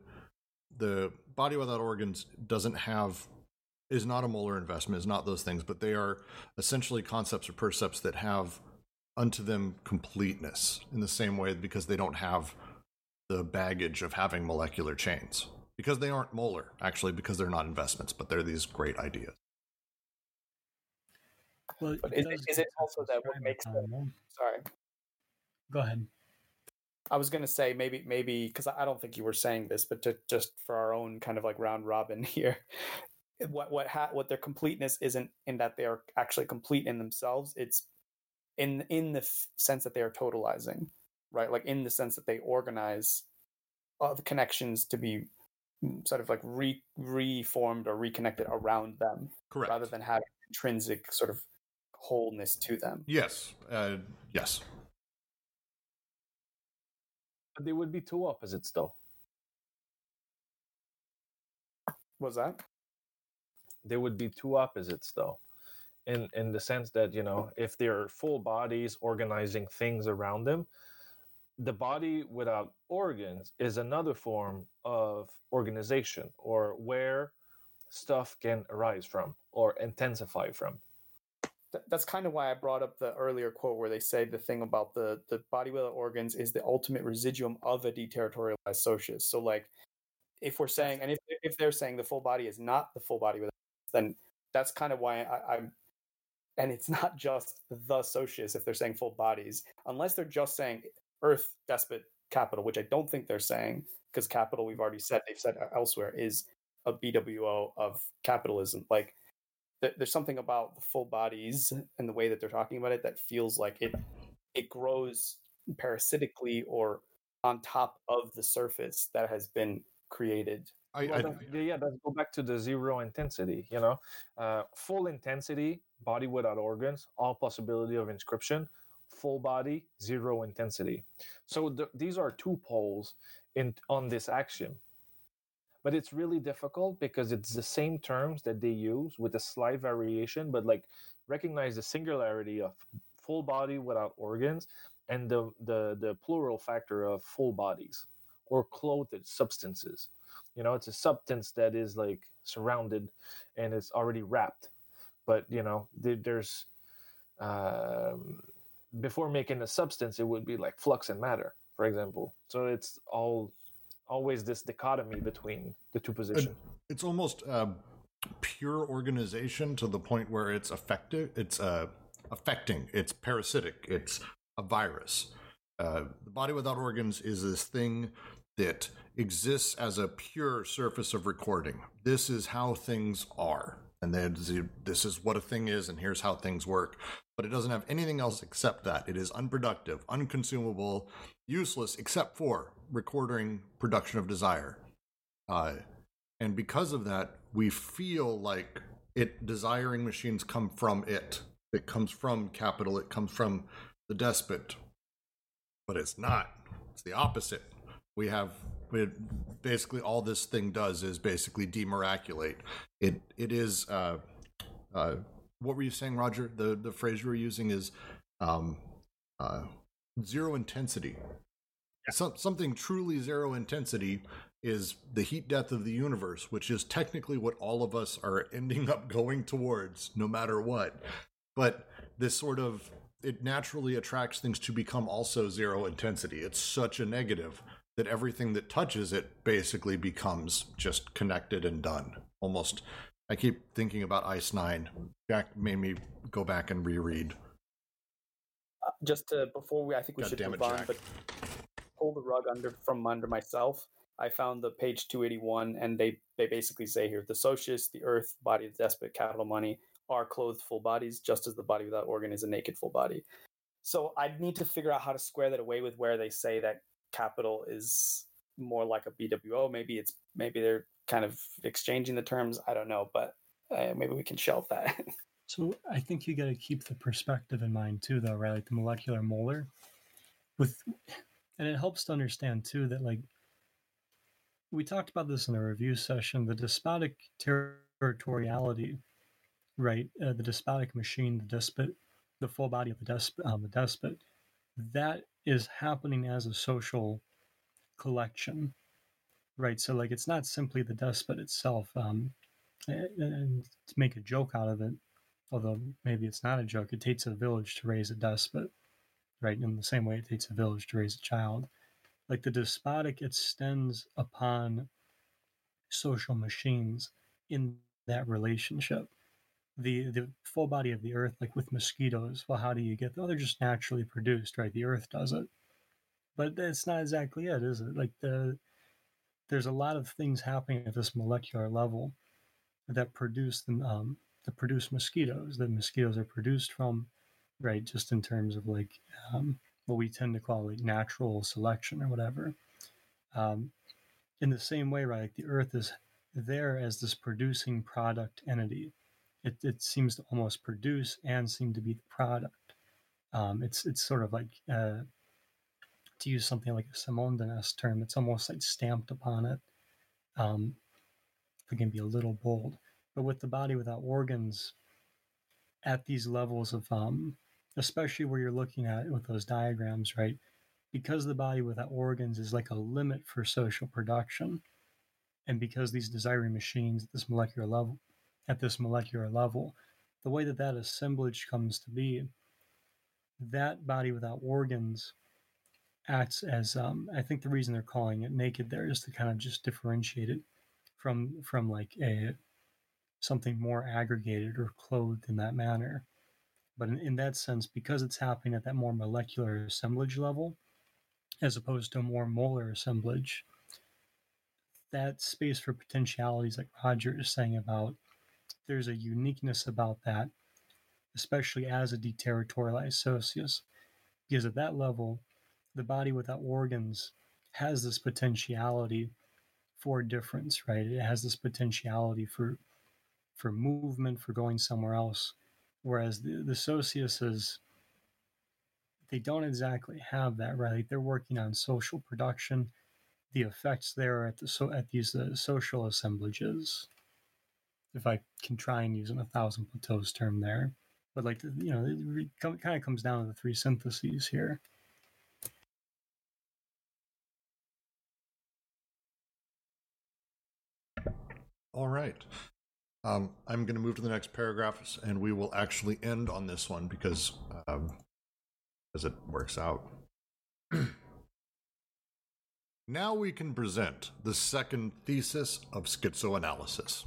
the body without organs doesn't have is not a molar investment, is not those things, but they are essentially concepts or percepts that have unto them completeness in the same way because they don't have the baggage of having molecular chains. Because they aren't molar, actually, because they're not investments, but they're these great ideas. Well, But it is it- is it also that what makes them- Sorry. Go ahead. I was gonna say maybe maybe because I don't think you were saying this, but to, just for our own kind of like round robin here, what what ha- what their completeness isn't in that they are actually complete in themselves. It's in in the f- sense that they are totalizing, right? Like in the sense that they organize the connections to be mm, sort of like re reformed or reconnected around them, Correct. rather than having intrinsic sort of wholeness to them. yes. Uh, yes. But they would be two opposites, though. Was that? They would be two opposites, though, in in the sense that you know, if they're full bodies organizing things around them, the body without organs is another form of organization, or where stuff can arise from or intensify from. Th- that's kind of why I brought up the earlier quote where they say the thing about the the body without organs is the ultimate residuum of a deterritorialized socius. So like if we're saying and if if they're saying the full body is not the full body without then that's kind of why I, I'm and it's not just the socius if they're saying full bodies unless they're just saying earth despot capital which i don't think they're saying because capital we've already said they've said uh, elsewhere is a bwo of capitalism like there's something about the full bodies and the way that they're talking about it that feels like it it grows parasitically or on top of the surface that has been created I, Well, I, then- yeah, yeah, let's go back to the zero intensity. You know, uh, full intensity, body without organs, all possibility of inscription. Full body, zero intensity. So th- these are two poles in on this axiom. But it's really difficult because it's the same terms that they use with a slight variation, but like recognize the singularity of full body without organs and the the, the plural factor of full bodies or clothed substances. You know it's a substance that is like surrounded and it's already wrapped but you know there, there's um, before making a substance it would be like flux and matter for example. So it's all always this dichotomy between the two positions it's almost uh, pure organization to the point where it's effective. It's uh, affecting. It's parasitic. It's a virus. Uh, the body without organs is this thing that exists as a pure surface of recording. This is how things are, and then this is what a thing is, and here's how things work. But it doesn't have anything else except that. It is unproductive, unconsumable, useless, except for recording production of desire. Uh, and because of that, we feel like it desiring machines come from it. It comes from capital. It comes from the despot. But it's not. It's the opposite. We have we basically all this thing does is basically demiraculate. It it is uh, uh, what were you saying, Roger? The the phrase you were using is um, uh, zero intensity. Some, something truly zero intensity is the heat death of the universe, which is technically what all of us are ending up going towards, no matter what. But this sort of it naturally attracts things to become also zero intensity. It's such a negative that everything that touches it basically becomes just connected and done. Almost I keep thinking about Ice Nine. Jack made me go back and reread. Uh, just to before we, I think we God should move it, on, Jack. but pull the rug under from under myself. I found the page 281, and they they basically say here the socius, the earth, body of the despot, capital money are clothed full bodies, just as the body without organ is a naked full body. So I need to figure out how to square that away with where they say that capital is more like a BWO. Maybe it's maybe they're kind of exchanging the terms. I don't know, but uh, maybe we can shelve that. So I think you got to keep the perspective in mind too, though, right? Like the molecular molar, with, and it helps to understand too that like we talked about this in a review session. The despotic territoriality, right? Uh, the despotic machine, the despot, the full body of the despot, um, the despot, that is happening as a social collection, right? So like it's not simply the despot itself. Um, and to make a joke out of it, although maybe it's not a joke, it takes a village to raise a despot, right? In the same way it takes a village to raise a child. Like the despotic extends upon social machines in that relationship. The the full body of the earth, like with mosquitoes, well, how do you get? Oh, they're just naturally produced, right? The earth does it. But that's not exactly it, is it? Like the there's a lot of things happening at this molecular level that produce the, um, that produce mosquitoes. That mosquitoes are produced from, right? Just in terms of like um, what we tend to call like natural selection or whatever. Um, in the same way, right? Like the Earth is there as this producing product entity. It, it seems to almost produce and seem to be the product. Um, it's it's sort of like uh, to use something like a Simondonian term. It's almost like stamped upon it. Um, if we can be a little bold, but with the body without organs, at these levels of um, especially where you're looking at it with those diagrams, right? Because the body without organs is like a limit for social production, and because these desiring machines at this molecular level, at this molecular level, the way that that assemblage comes to be, that body without organs acts as um, I think the reason they're calling it naked there is to kind of just differentiate it from from like a something more aggregated or clothed in that manner. But in, in that sense, because it's happening at that more molecular assemblage level, as opposed to a more molar assemblage, that space for potentialities, like Roger is saying about, there's a uniqueness about that, especially as a deterritorialized socius, because at that level, the body without organs has this potentiality for difference, right? It has this potentiality for for movement, for going somewhere else. Whereas the, the sociuses, they don't exactly have that, right? They're working on social production. The effects there at the so at these uh, social assemblages, if I can try and use an a thousand plateaus term there, but like the, you know, it kind of comes down to the three syntheses here. All right. Um, I'm going to move to the next paragraphs, and we will actually end on this one because um, as it works out. now we can present the second thesis of schizoanalysis.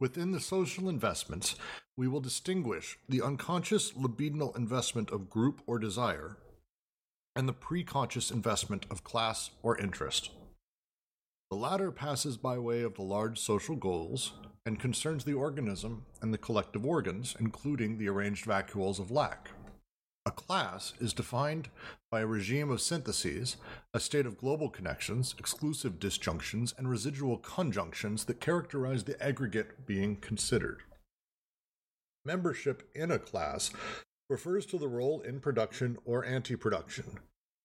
Within the social investments, we will distinguish the unconscious libidinal investment of group or desire and the preconscious investment of class or interest. The latter passes by way of the large social goals and concerns the organism and the collective organs, including the arranged vacuoles of lack. A class is defined by a regime of syntheses, a state of global connections, exclusive disjunctions, and residual conjunctions that characterize the aggregate being considered. Membership in a class refers to the role in production or anti production,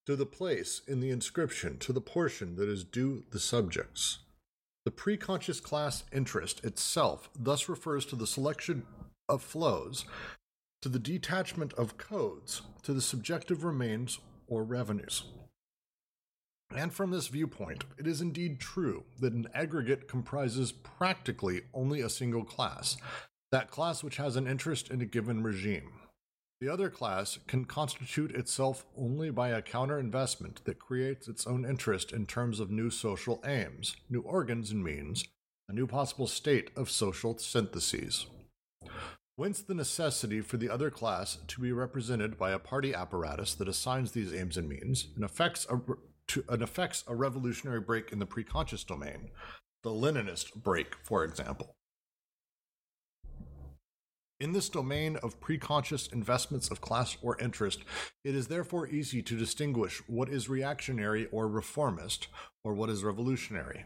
to the place in the inscription, to the portion that is due the subjects. The preconscious class interest itself thus refers to the selection of flows, to the detachment of codes, to the subjective remains or revenues. And from this viewpoint, it is indeed true that an aggregate comprises practically only a single class, that class which has an interest in a given regime. The other class can constitute itself only by a counter investment that creates its own interest in terms of new social aims, new organs and means, a new possible state of social syntheses. Whence the necessity for the other class to be represented by a party apparatus that assigns these aims and means and affects a, to, and affects a revolutionary break in the preconscious domain, the Leninist break, for example. In this domain of preconscious investments of class or interest, it is therefore easy to distinguish what is reactionary or reformist, or what is revolutionary.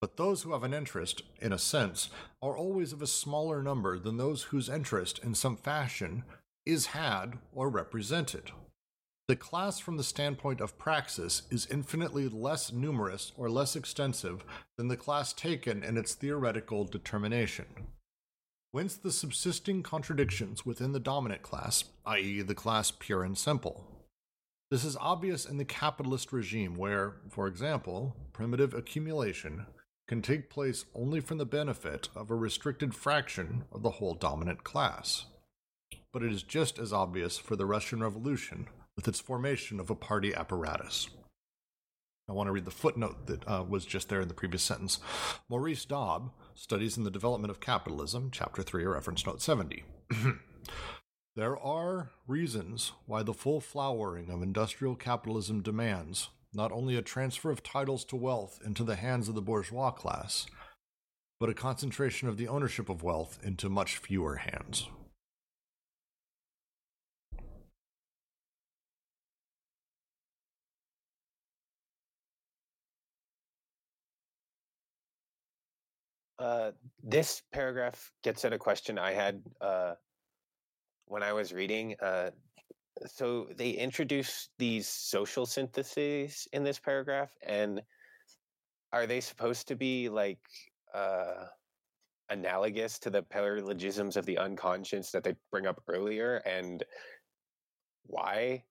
But those who have an interest, in a sense, are always of a smaller number than those whose interest, in some fashion, is had or represented. The class from the standpoint of praxis is infinitely less numerous or less extensive than the class taken in its theoretical determination. Whence the subsisting contradictions within the dominant class, i.e., the class pure and simple. This is obvious in the capitalist regime, where, for example, primitive accumulation can take place only from the benefit of a restricted fraction of the whole dominant class. But it is just as obvious for the Russian Revolution with its formation of a party apparatus. I want to read the footnote that uh, was just there in the previous sentence. Maurice Dobb, Studies in the Development of Capitalism, Chapter 3, reference note 70. there are reasons why the full flowering of industrial capitalism demands not only a transfer of titles to wealth into the hands of the bourgeois class, but a concentration of the ownership of wealth into much fewer hands. Uh, this paragraph gets at a question I had uh, when I was reading. Uh, so they introduce these social syntheses in this paragraph, and are they supposed to be like uh, analogous to the paralogisms of the unconscious that they bring up earlier? And why?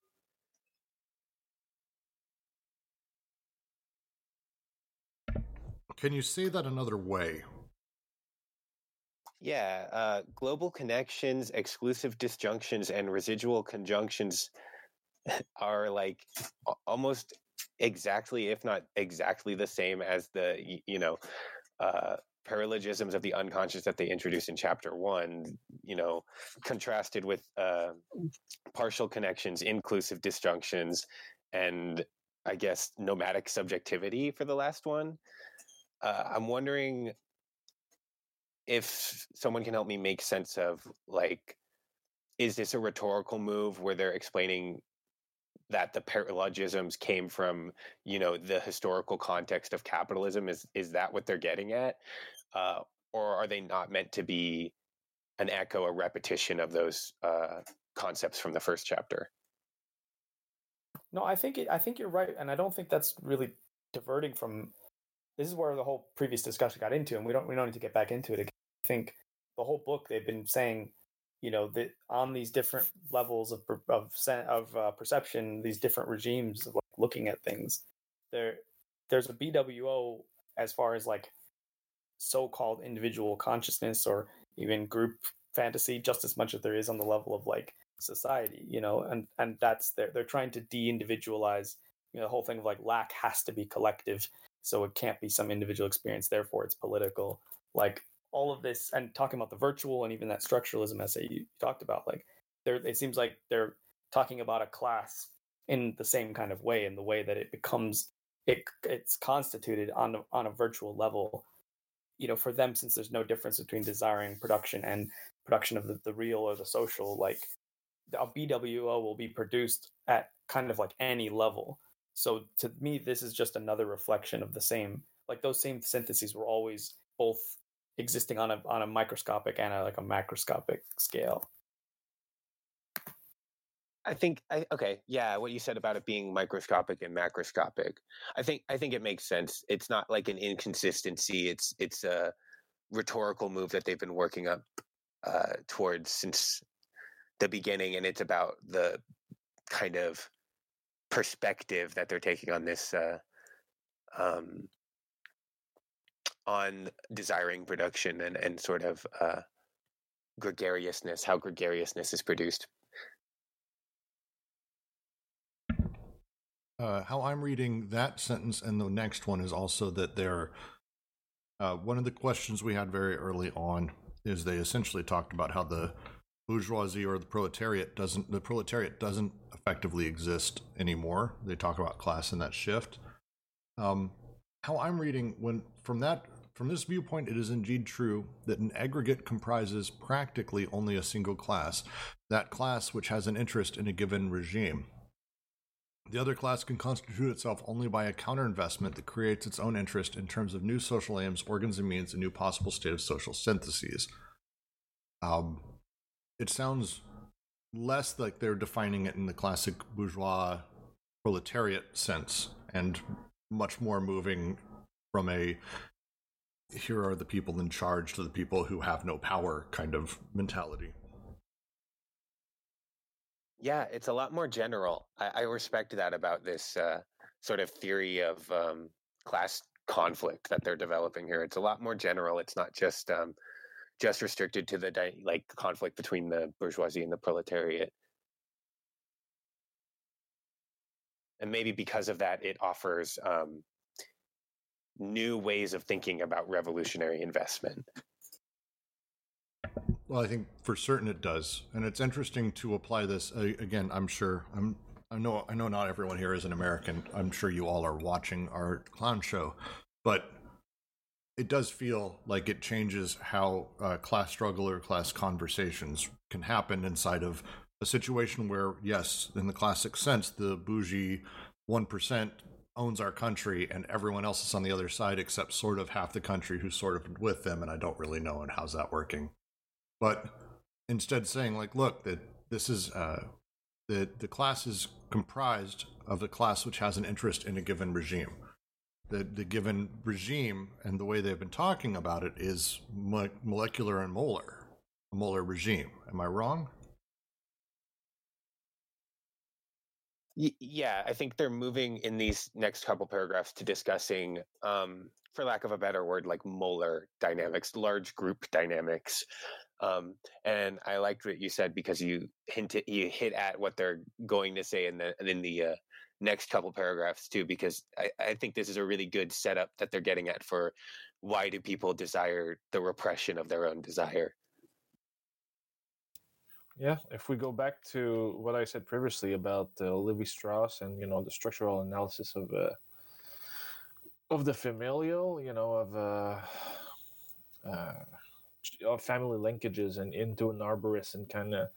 Can you say that another way? Yeah, uh, global connections, exclusive disjunctions, and residual conjunctions are like almost exactly, if not exactly, the same as the you know uh, paralogisms of the unconscious that they introduced in chapter one. You know, contrasted with uh, partial connections, inclusive disjunctions, and I guess nomadic subjectivity for the last one. Uh, I'm wondering if someone can help me make sense of like is this a rhetorical move where they're explaining that the paralogisms came from you know the historical context of capitalism is is that what they're getting at uh, or are they not meant to be an echo a repetition of those uh, concepts from the first chapter no i think it, i think you're right and i don't think that's really diverting from this is where the whole previous discussion got into, and we don't we don't need to get back into it again. I think the whole book they've been saying, you know, that on these different levels of of of uh, perception, these different regimes of like, looking at things, there there's a BWO as far as like so-called individual consciousness or even group fantasy, just as much as there is on the level of like society, you know, and and that's they're they're trying to de-individualize you know the whole thing of like lack has to be collective so it can't be some individual experience therefore it's political like all of this and talking about the virtual and even that structuralism essay you talked about like there it seems like they're talking about a class in the same kind of way in the way that it becomes it it's constituted on a, on a virtual level you know for them since there's no difference between desiring production and production of the, the real or the social like a bwo will be produced at kind of like any level so to me, this is just another reflection of the same. Like those same syntheses were always both existing on a on a microscopic and a, like a macroscopic scale. I think I okay, yeah, what you said about it being microscopic and macroscopic. I think I think it makes sense. It's not like an inconsistency. It's it's a rhetorical move that they've been working up uh, towards since the beginning, and it's about the kind of perspective that they're taking on this uh, um, on desiring production and, and sort of uh, gregariousness, how gregariousness is produced. Uh, how I'm reading that sentence and the next one is also that they're Uh, one of the questions we had very early on is they essentially talked about how the bourgeoisie or the proletariat doesn't the proletariat doesn't effectively exist anymore. They talk about class and that shift. Um, how I'm reading when from that from this viewpoint, it is indeed true that an aggregate comprises practically only a single class, that class which has an interest in a given regime. The other class can constitute itself only by a counterinvestment that creates its own interest in terms of new social aims, organs, and means, and new possible state of social syntheses. Um, it sounds less like they're defining it in the classic bourgeois proletariat sense and much more moving from a here are the people in charge to the people who have no power kind of mentality. Yeah, it's a lot more general. I, I respect that about this uh, sort of theory of um, class conflict that they're developing here. It's a lot more general. It's not just um, just restricted to the di- like conflict between the bourgeoisie and the proletariat. And maybe because of that, it offers um, new ways of thinking about revolutionary investment. Well, I think for certain it does, and it's interesting to apply this. Uh, again, I'm sure I'm. I know. I know not everyone here is an American. I'm sure you all are watching our clown show, but it does feel like it changes how uh, class struggle or class conversations can happen inside of a situation where, yes, in the classic sense, the bougie one percent owns our country and everyone else is on the other side except sort of half the country who's sort of with them and I don't really know and how's that working. But instead saying like look that this is uh the the class is comprised of the class which has an interest in a given regime. The the given regime and the way they've been talking about it is mo- molecular and molar, a molar regime. Am I wrong? Yeah, I think they're moving in these next couple paragraphs to discussing, um, for lack of a better word, like molar dynamics, large group dynamics. Um, and I liked what you said because you hinted, you hit at what they're going to say in the in the uh, next couple paragraphs too. Because I, I think this is a really good setup that they're getting at for why do people desire the repression of their own desire. Yeah, if we go back to what I said previously about uh, Strauss and you know the structural analysis of uh, of the familial, you know, of uh, uh, family linkages and into an arborescent kind of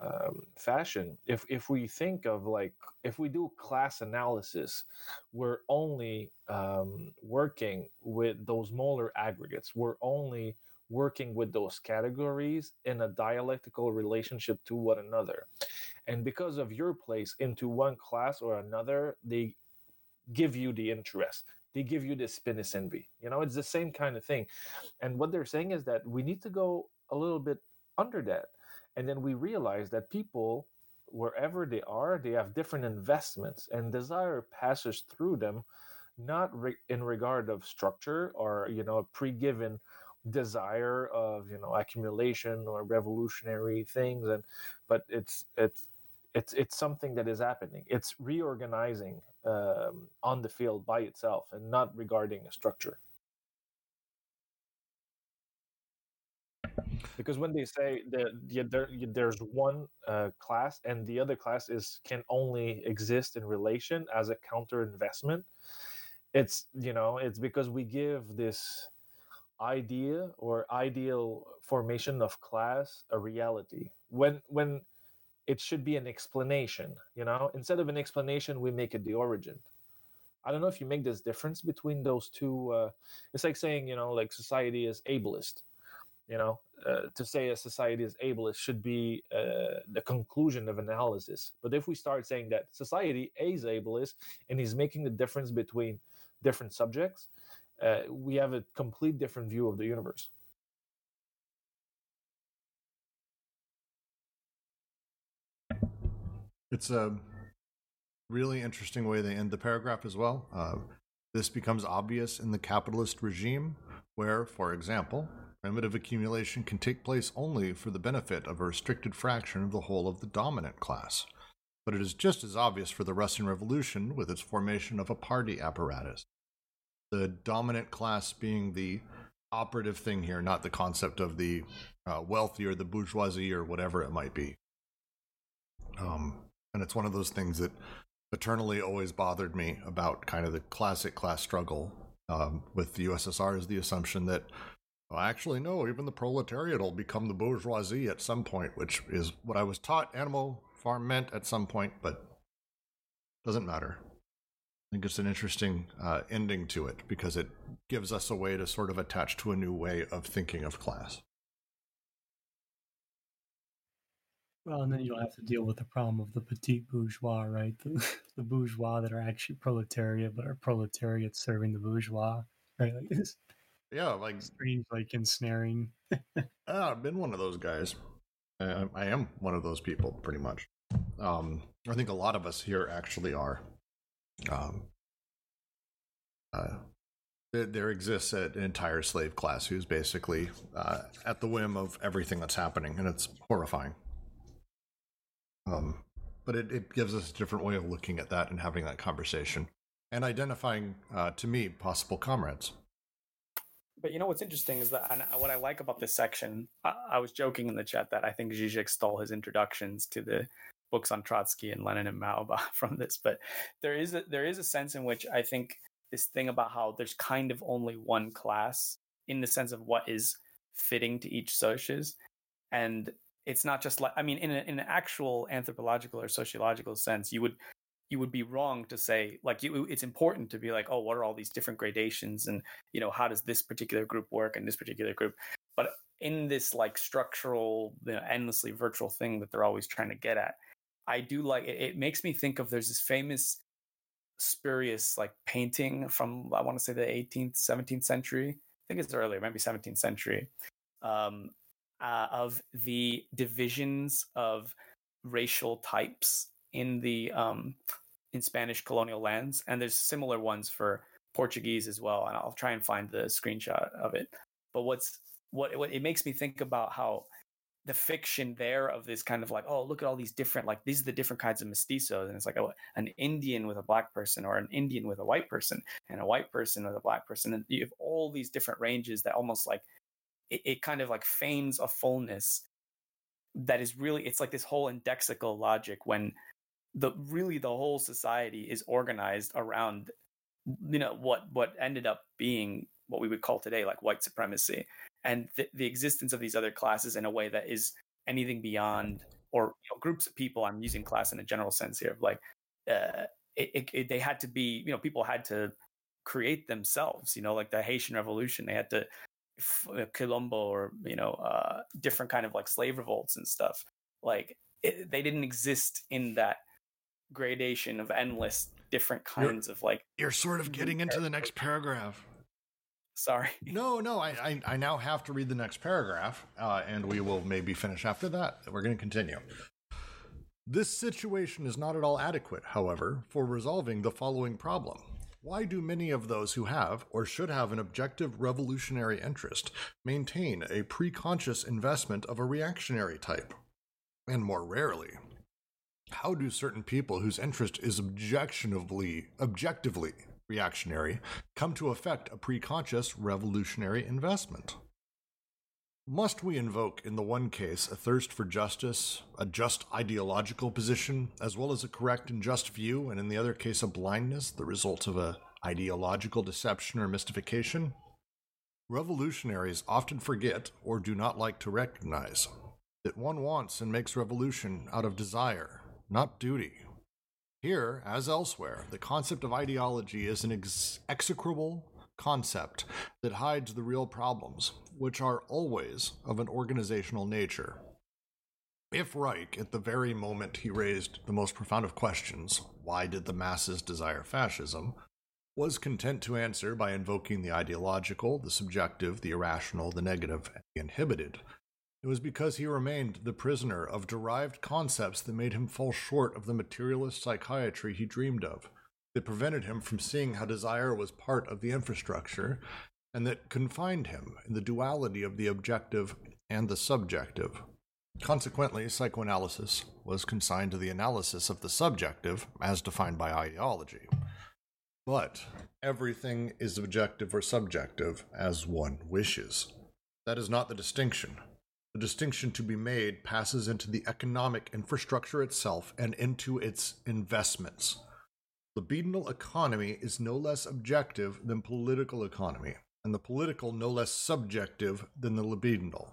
um, fashion. If if we think of like if we do class analysis, we're only um, working with those molar aggregates. We're only working with those categories in a dialectical relationship to one another. And because of your place into one class or another, they give you the interest. They give you this penis envy. You know, it's the same kind of thing. And what they're saying is that we need to go a little bit under that. And then we realize that people, wherever they are, they have different investments and desire passes through them, not re- in regard of structure or, you know, a pre-given desire of you know accumulation or revolutionary things and but it's it's it's it's something that is happening. It's reorganizing um, on the field by itself and not regarding a structure. Because when they say that yeah, there, there's one uh, class and the other class is can only exist in relation as a counter investment it's you know it's because we give this idea or ideal formation of class a reality? When when it should be an explanation you know? Instead of an explanation we make it the origin. I don't know if you make this difference between those two uh, it's like saying you know like society is ableist you know? Uh, to say a society is ableist should be uh, the conclusion of analysis. But if we start saying that society is ableist and is making the difference between different subjects uh, we have a complete different view of the universe. It's a really interesting way they end the paragraph as well. Uh, this becomes obvious in the capitalist regime, where, for example, primitive accumulation can take place only for the benefit of a restricted fraction of the whole of the dominant class. But it is just as obvious for the Russian Revolution with its formation of a party apparatus. The dominant class being the operative thing here, not the concept of the uh, wealthy or the bourgeoisie or whatever it might be. Um, and it's one of those things that eternally always bothered me about kind of the classic class struggle um, with the USSR is the assumption that well, actually no, even the proletariat will become the bourgeoisie at some point, which is what I was taught Animal Farm meant at some point, but doesn't matter. I think it's an interesting uh, ending to it because it gives us a way to sort of attach to a new way of thinking of class. Well, and then you'll have to deal with the problem of the petit bourgeois, right? The, the bourgeois that are actually proletariat, but are proletariat serving the bourgeois, right? Like this Yeah, like strange, like ensnaring. ah, I've been one of those guys. I, I am one of those people, pretty much. Um, I think a lot of us here actually are. Um, uh, there, exists an entire slave class who's basically uh, at the whim of everything that's happening, and it's horrifying. Um, but it, it gives us a different way of looking at that and having that conversation and identifying, uh, to me, possible comrades. But you know what's interesting is that, and what I like about this section, I, I was joking in the chat that I think Zizek stole his introductions to the books on Trotsky and Lenin and Mao from this. But there is a, there is a sense in which I think this thing about how there's kind of only one class in the sense of what is fitting to each socius, and it's not just like I mean, in, a, in an actual anthropological or sociological sense, you would you would be wrong to say like you, it's important to be like oh what are all these different gradations and you know how does this particular group work and this particular group but in this like structural you know, endlessly virtual thing that they're always trying to get at i do like it, it makes me think of there's this famous spurious like painting from i want to say the 18th 17th century i think it's earlier maybe 17th century um, uh, of the divisions of racial types in the um, in Spanish colonial lands, and there's similar ones for Portuguese as well. And I'll try and find the screenshot of it. But what's what, what it makes me think about how the fiction there of this kind of like oh look at all these different like these are the different kinds of mestizos and it's like a, an indian with a black person or an indian with a white person and a white person with a black person and you have all these different ranges that almost like it, it kind of like feigns a fullness that is really it's like this whole indexical logic when the really the whole society is organized around you know what what ended up being what we would call today like white supremacy and th- the existence of these other classes in a way that is anything beyond or you know, groups of people i'm using class in a general sense here Of like uh, it, it, it, they had to be you know people had to create themselves you know like the haitian revolution they had to uh, quilombo or you know uh, different kind of like slave revolts and stuff. Like it, they didn't exist in that gradation of endless different kinds you're, of like you're sort of getting into the next paragraph sorry. No no i i, I now have to read the next paragraph uh, and we will maybe finish after that. We're going to continue. This situation is not at all adequate however for resolving the following problem. Why do many of those who have, or should have, an objective revolutionary interest maintain a preconscious investment of a reactionary type? And more rarely, how do certain people whose interest is objectionably objectively reactionary come to affect a preconscious revolutionary investment? Must we invoke, in the one case, a thirst for justice, a just ideological position, as well as a correct and just view, and in the other case, a blindness, the result of a ideological deception or mystification? Revolutionaries often forget, or do not like to recognize, that one wants and makes revolution out of desire, not duty. Here, as elsewhere, the concept of ideology is an ex- execrable concept that hides the real problems, which are always of an organizational nature. If Reich, at the very moment he raised the most profound of questions, why did the masses desire fascism, was content to answer by invoking the ideological, the subjective, the irrational, the negative, and the inhibited, it was because he remained the prisoner of derived concepts that made him fall short of the materialist psychiatry he dreamed of, that prevented him from seeing how desire was part of the infrastructure, and that confined him in the duality of the objective and the subjective. Consequently, psychoanalysis was consigned to the analysis of the subjective as defined by ideology. But everything is objective or subjective as one wishes. That is not the distinction. The distinction to be made passes into the economic infrastructure itself and into its investments. Libidinal economy is no less objective than political economy, and the political no less subjective than the libidinal,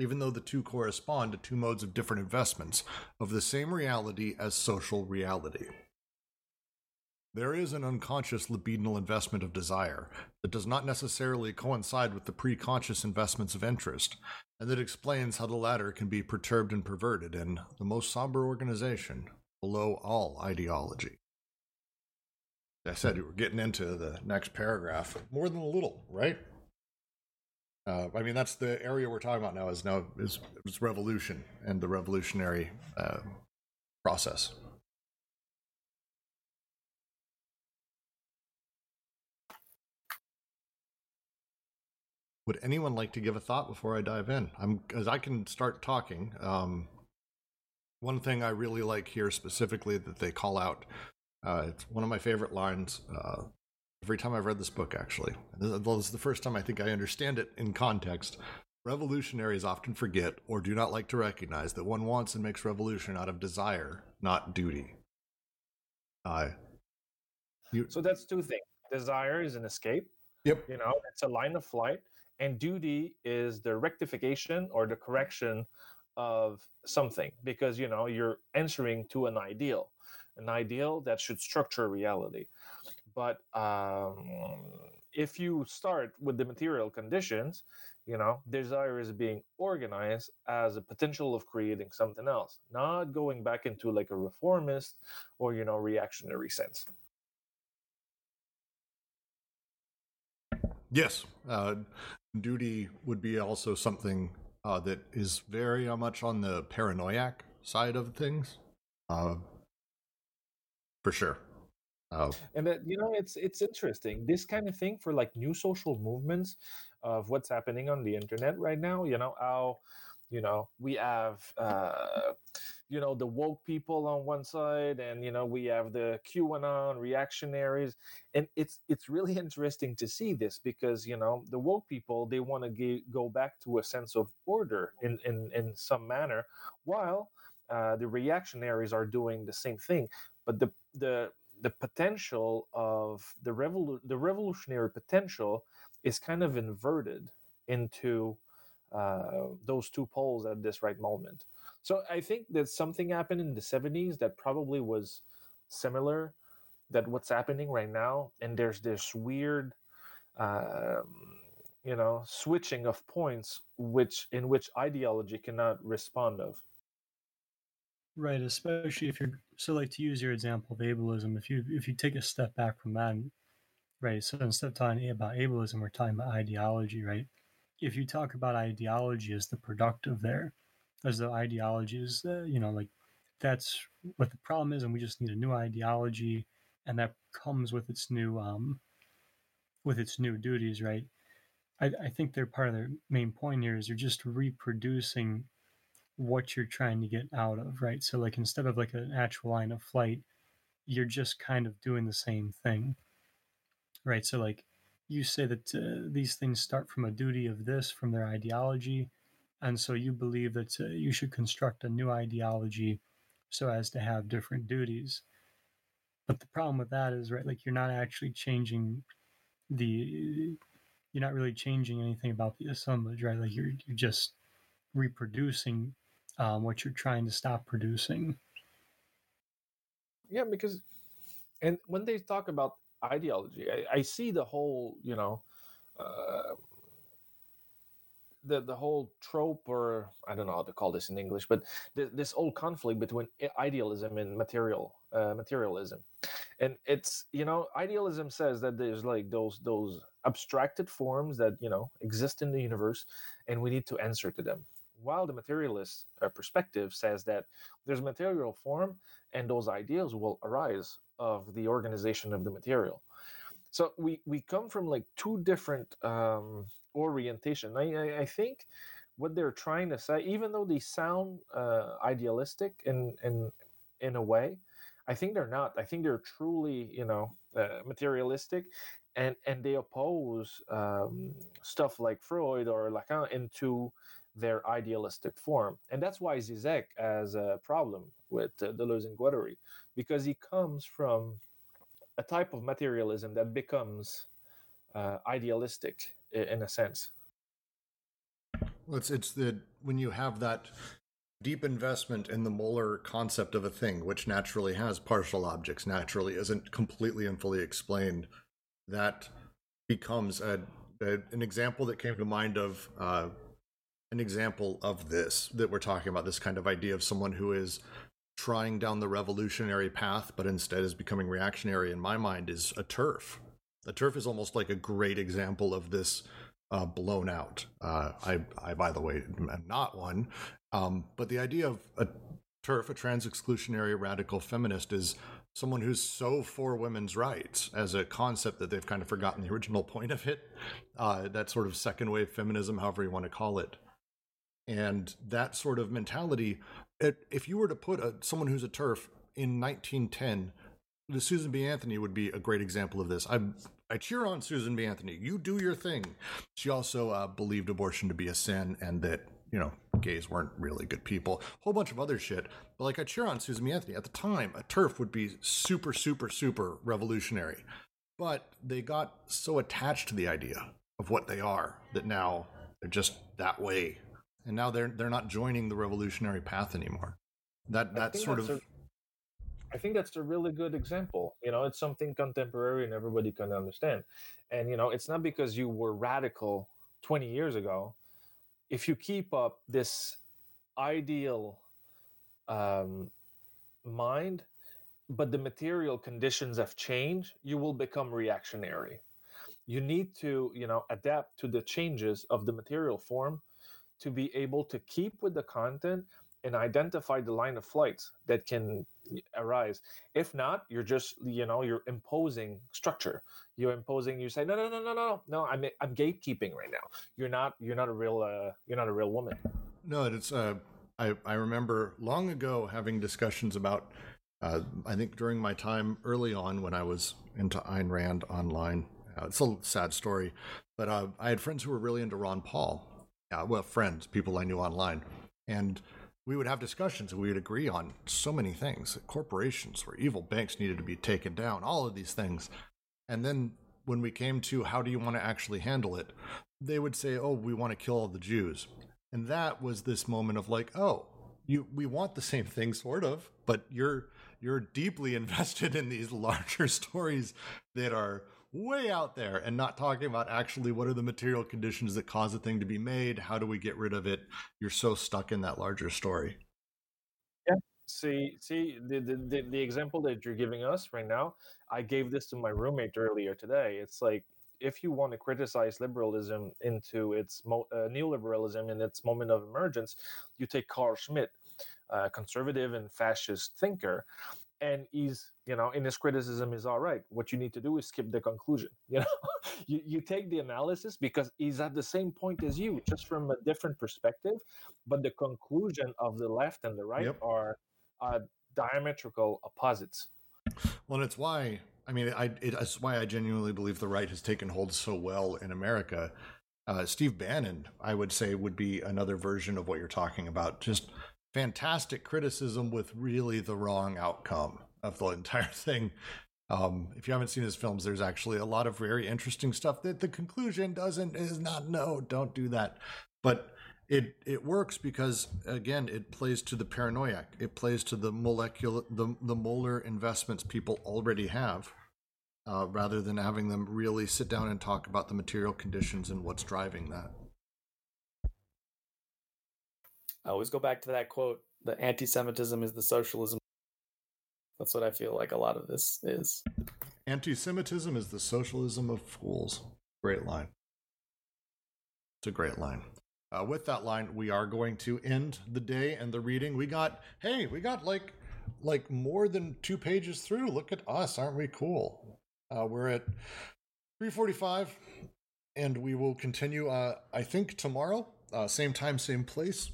even though the two correspond to two modes of different investments of the same reality as social reality. There is an unconscious libidinal investment of desire that does not necessarily coincide with the preconscious investments of interest, and that explains how the latter can be perturbed and perverted in the most somber organization below all ideology. I said we were getting into the next paragraph more than a little, right? Uh, I mean, that's the area we're talking about now. Is now is, is revolution and the revolutionary uh, process. Would anyone like to give a thought before I dive in? I'm because I can start talking. Um, one thing I really like here specifically that they call out. Uh, it's one of my favorite lines. Uh, every time I've read this book, actually, this is the first time I think I understand it in context. Revolutionaries often forget or do not like to recognize that one wants and makes revolution out of desire, not duty. Uh, you, So that's two things. Desire is an escape. Yep. You know, it's a line of flight, and duty is the rectification or the correction of something because you know you're answering to an ideal, an ideal that should structure reality. But um, if you start with the material conditions, you know, desire is being organized as a potential of creating something else, not going back into like a reformist or you know reactionary sense. Yes, uh, duty would be also something uh, that is very uh, much on the paranoiac side of things, uh, for sure. Uh, and that you know it's it's interesting this kind of thing for like new social movements of what's happening on the internet right now you know how you know we have uh you know the woke people on one side and you know we have the qanon reactionaries. And it's it's really interesting to see this because you know the woke people they want to go back to a sense of order in in in some manner while uh, the reactionaries are doing the same thing. But the the the potential of the revolu- the revolutionary potential is kind of inverted into uh, those two poles at this right moment. So I think that something happened in the 70s that probably was similar that what's happening right now and there's this weird um, you know switching of points which in which ideology cannot respond of Right, especially if you're so like to use your example of ableism, if you if you take a step back from that, right? So instead of talking about ableism, we're talking about ideology, right? If you talk about ideology as the productive there, as the ideology is, uh, you know, like that's what the problem is, and we just need a new ideology, and that comes with its new um with its new duties, right? I, I think they're part of their main point here is you're just reproducing what you're trying to get out of, right? So like instead of like an actual line of flight, you're just kind of doing the same thing, right? So like you say that uh, these things start from a duty of this, from their ideology, and so you believe that uh, you should construct a new ideology so as to have different duties. But the problem with that is, right, like you're not actually changing the, you're not really changing anything about the assemblage, right? Like you're you're just reproducing um, what you're trying to stop producing. Yeah, because, and when they talk about ideology, I, I see the whole, you know, uh, the the whole trope, or I don't know how to call this in English, but th- this old conflict between idealism and material uh, materialism, and it's you know, idealism says that there's like those those abstracted forms that you know exist in the universe, and we need to answer to them while the materialist uh, perspective says that there's material form and those ideals will arise of the organization of the material so we we come from like two different um, orientation I, I, I think what they're trying to say even though they sound uh, idealistic in in in a way I think they're not. I think they're truly, you know, uh, materialistic, and and they oppose um, stuff like Freud or Lacan into their idealistic form, and that's why Zizek has a problem with uh, Deleuze and Guattari, because he comes from a type of materialism that becomes uh, idealistic in a sense. Well, it's it's the when you have that deep investment in the molar concept of a thing, which naturally has partial objects, naturally isn't completely and fully explained, that becomes a, a an example that came to mind of uh, an example of this that we're talking about. This kind of idea of someone who is trying down the revolutionary path, but instead is becoming reactionary. In my mind, is a turf A turf is almost like a great example of this uh, blown out. Uh, I, I, by the way, am not one. Um, but the idea of a turf a trans exclusionary radical feminist, is someone who's so for women's rights as a concept that they've kind of forgotten the original point of it. Uh, that sort of second wave feminism, however you want to call it. And that sort of mentality, it, if you were to put a, someone who's a turf in 1910, the Susan B. Anthony would be a great example of this. I I cheer on Susan B. Anthony. You do your thing. She also uh, believed abortion to be a sin and that you know gays weren't really good people. A whole bunch of other shit. But like I cheer on Susan B. Anthony. At the time, a turf would be super super super revolutionary. But they got so attached to the idea of what they are that now they're just that way, and now they're they're not joining the revolutionary path anymore. That that sort of a- I think that's a really good example. You know, it's something contemporary and everybody can understand. And you know, it's not because you were radical 20 years ago. If you keep up this ideal um, mind, but the material conditions have changed, you will become reactionary. You need to, you know, adapt to the changes of the material form to be able to keep with the content and identify the line of flights that can arise if not you're just you know you're imposing structure you're imposing you say no no no no no no i'm i'm gatekeeping right now you're not you're not a real uh, you're not a real woman No, it's uh, I I remember long ago having discussions about. Uh, I think during my time early on when I was into Ayn Rand online, uh, it's a sad story, but uh, I had friends who were really into Ron Paul. Uh, well, friends, people I knew online, and we would have discussions and we would agree on so many things. Corporations were evil banks needed to be taken down, all of these things. And then when we came to how do you want to actually handle it, they would say, "Oh, we want to kill all the Jews." And that was this moment of like, "Oh, you we want the same thing sort of, but you're you're deeply invested in these larger stories that are way out there and not talking about actually what are the material conditions that cause a thing to be made, how do we get rid of it? You're so stuck in that larger story." Yeah. See see the, the the example that you're giving us right now i gave this to my roommate earlier today it's like if you want to criticize liberalism into its mo- uh, neoliberalism in its moment of emergence you take carl schmitt a conservative and fascist thinker and he's you know in his criticism is all right what you need to do is skip the conclusion you know you, you take the analysis because he's at the same point as you just from a different perspective but the conclusion of the left and the right Yep. are uh, diametrical opposites Well, and it's why I mean, I it, it's why I genuinely believe the right has taken hold so well in America. Uh, Steve Bannon, I would say, would be another version of what you're talking about. Just fantastic criticism with really the wrong outcome of the entire thing. Um, if you haven't seen his films, there's actually a lot of very interesting stuff that the conclusion doesn't is not no, don't do that. But it it works because again, it plays to the paranoiac. It plays to the molecular the the molar investments people already have, uh, rather than having them really sit down and talk about the material conditions and what's driving that. I always go back to that quote: "The anti-Semitism is the socialism." That's what I feel like a lot of this is. Anti-Semitism is the socialism of fools. Great line. It's a great line. Uh, with that line, we are going to end the day and the reading. We got, hey, we got like, like more than two pages through. Look at us, aren't we cool? Uh, we're at 3:45, and we will continue. Uh, I think tomorrow, uh, same time, same place.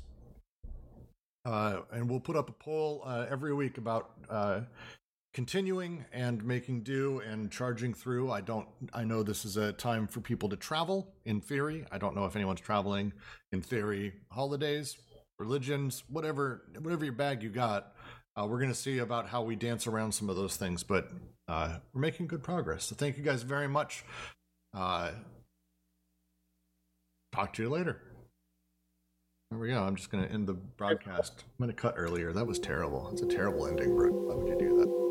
Uh, and we'll put up a poll uh, every week about uh, continuing and making do and charging through. I don't. I know this is a time for people to travel. In theory, I don't know if anyone's traveling. In theory, holidays, religions, whatever, whatever your bag you got. Uh, we're going to see about how we dance around some of those things, but uh, we're making good progress. So thank you guys very much. Uh, talk to you later. There we go. I'm just going to end the broadcast. I'm going to cut earlier. That was terrible. It's a terrible ending, Brooke. Why would you do that?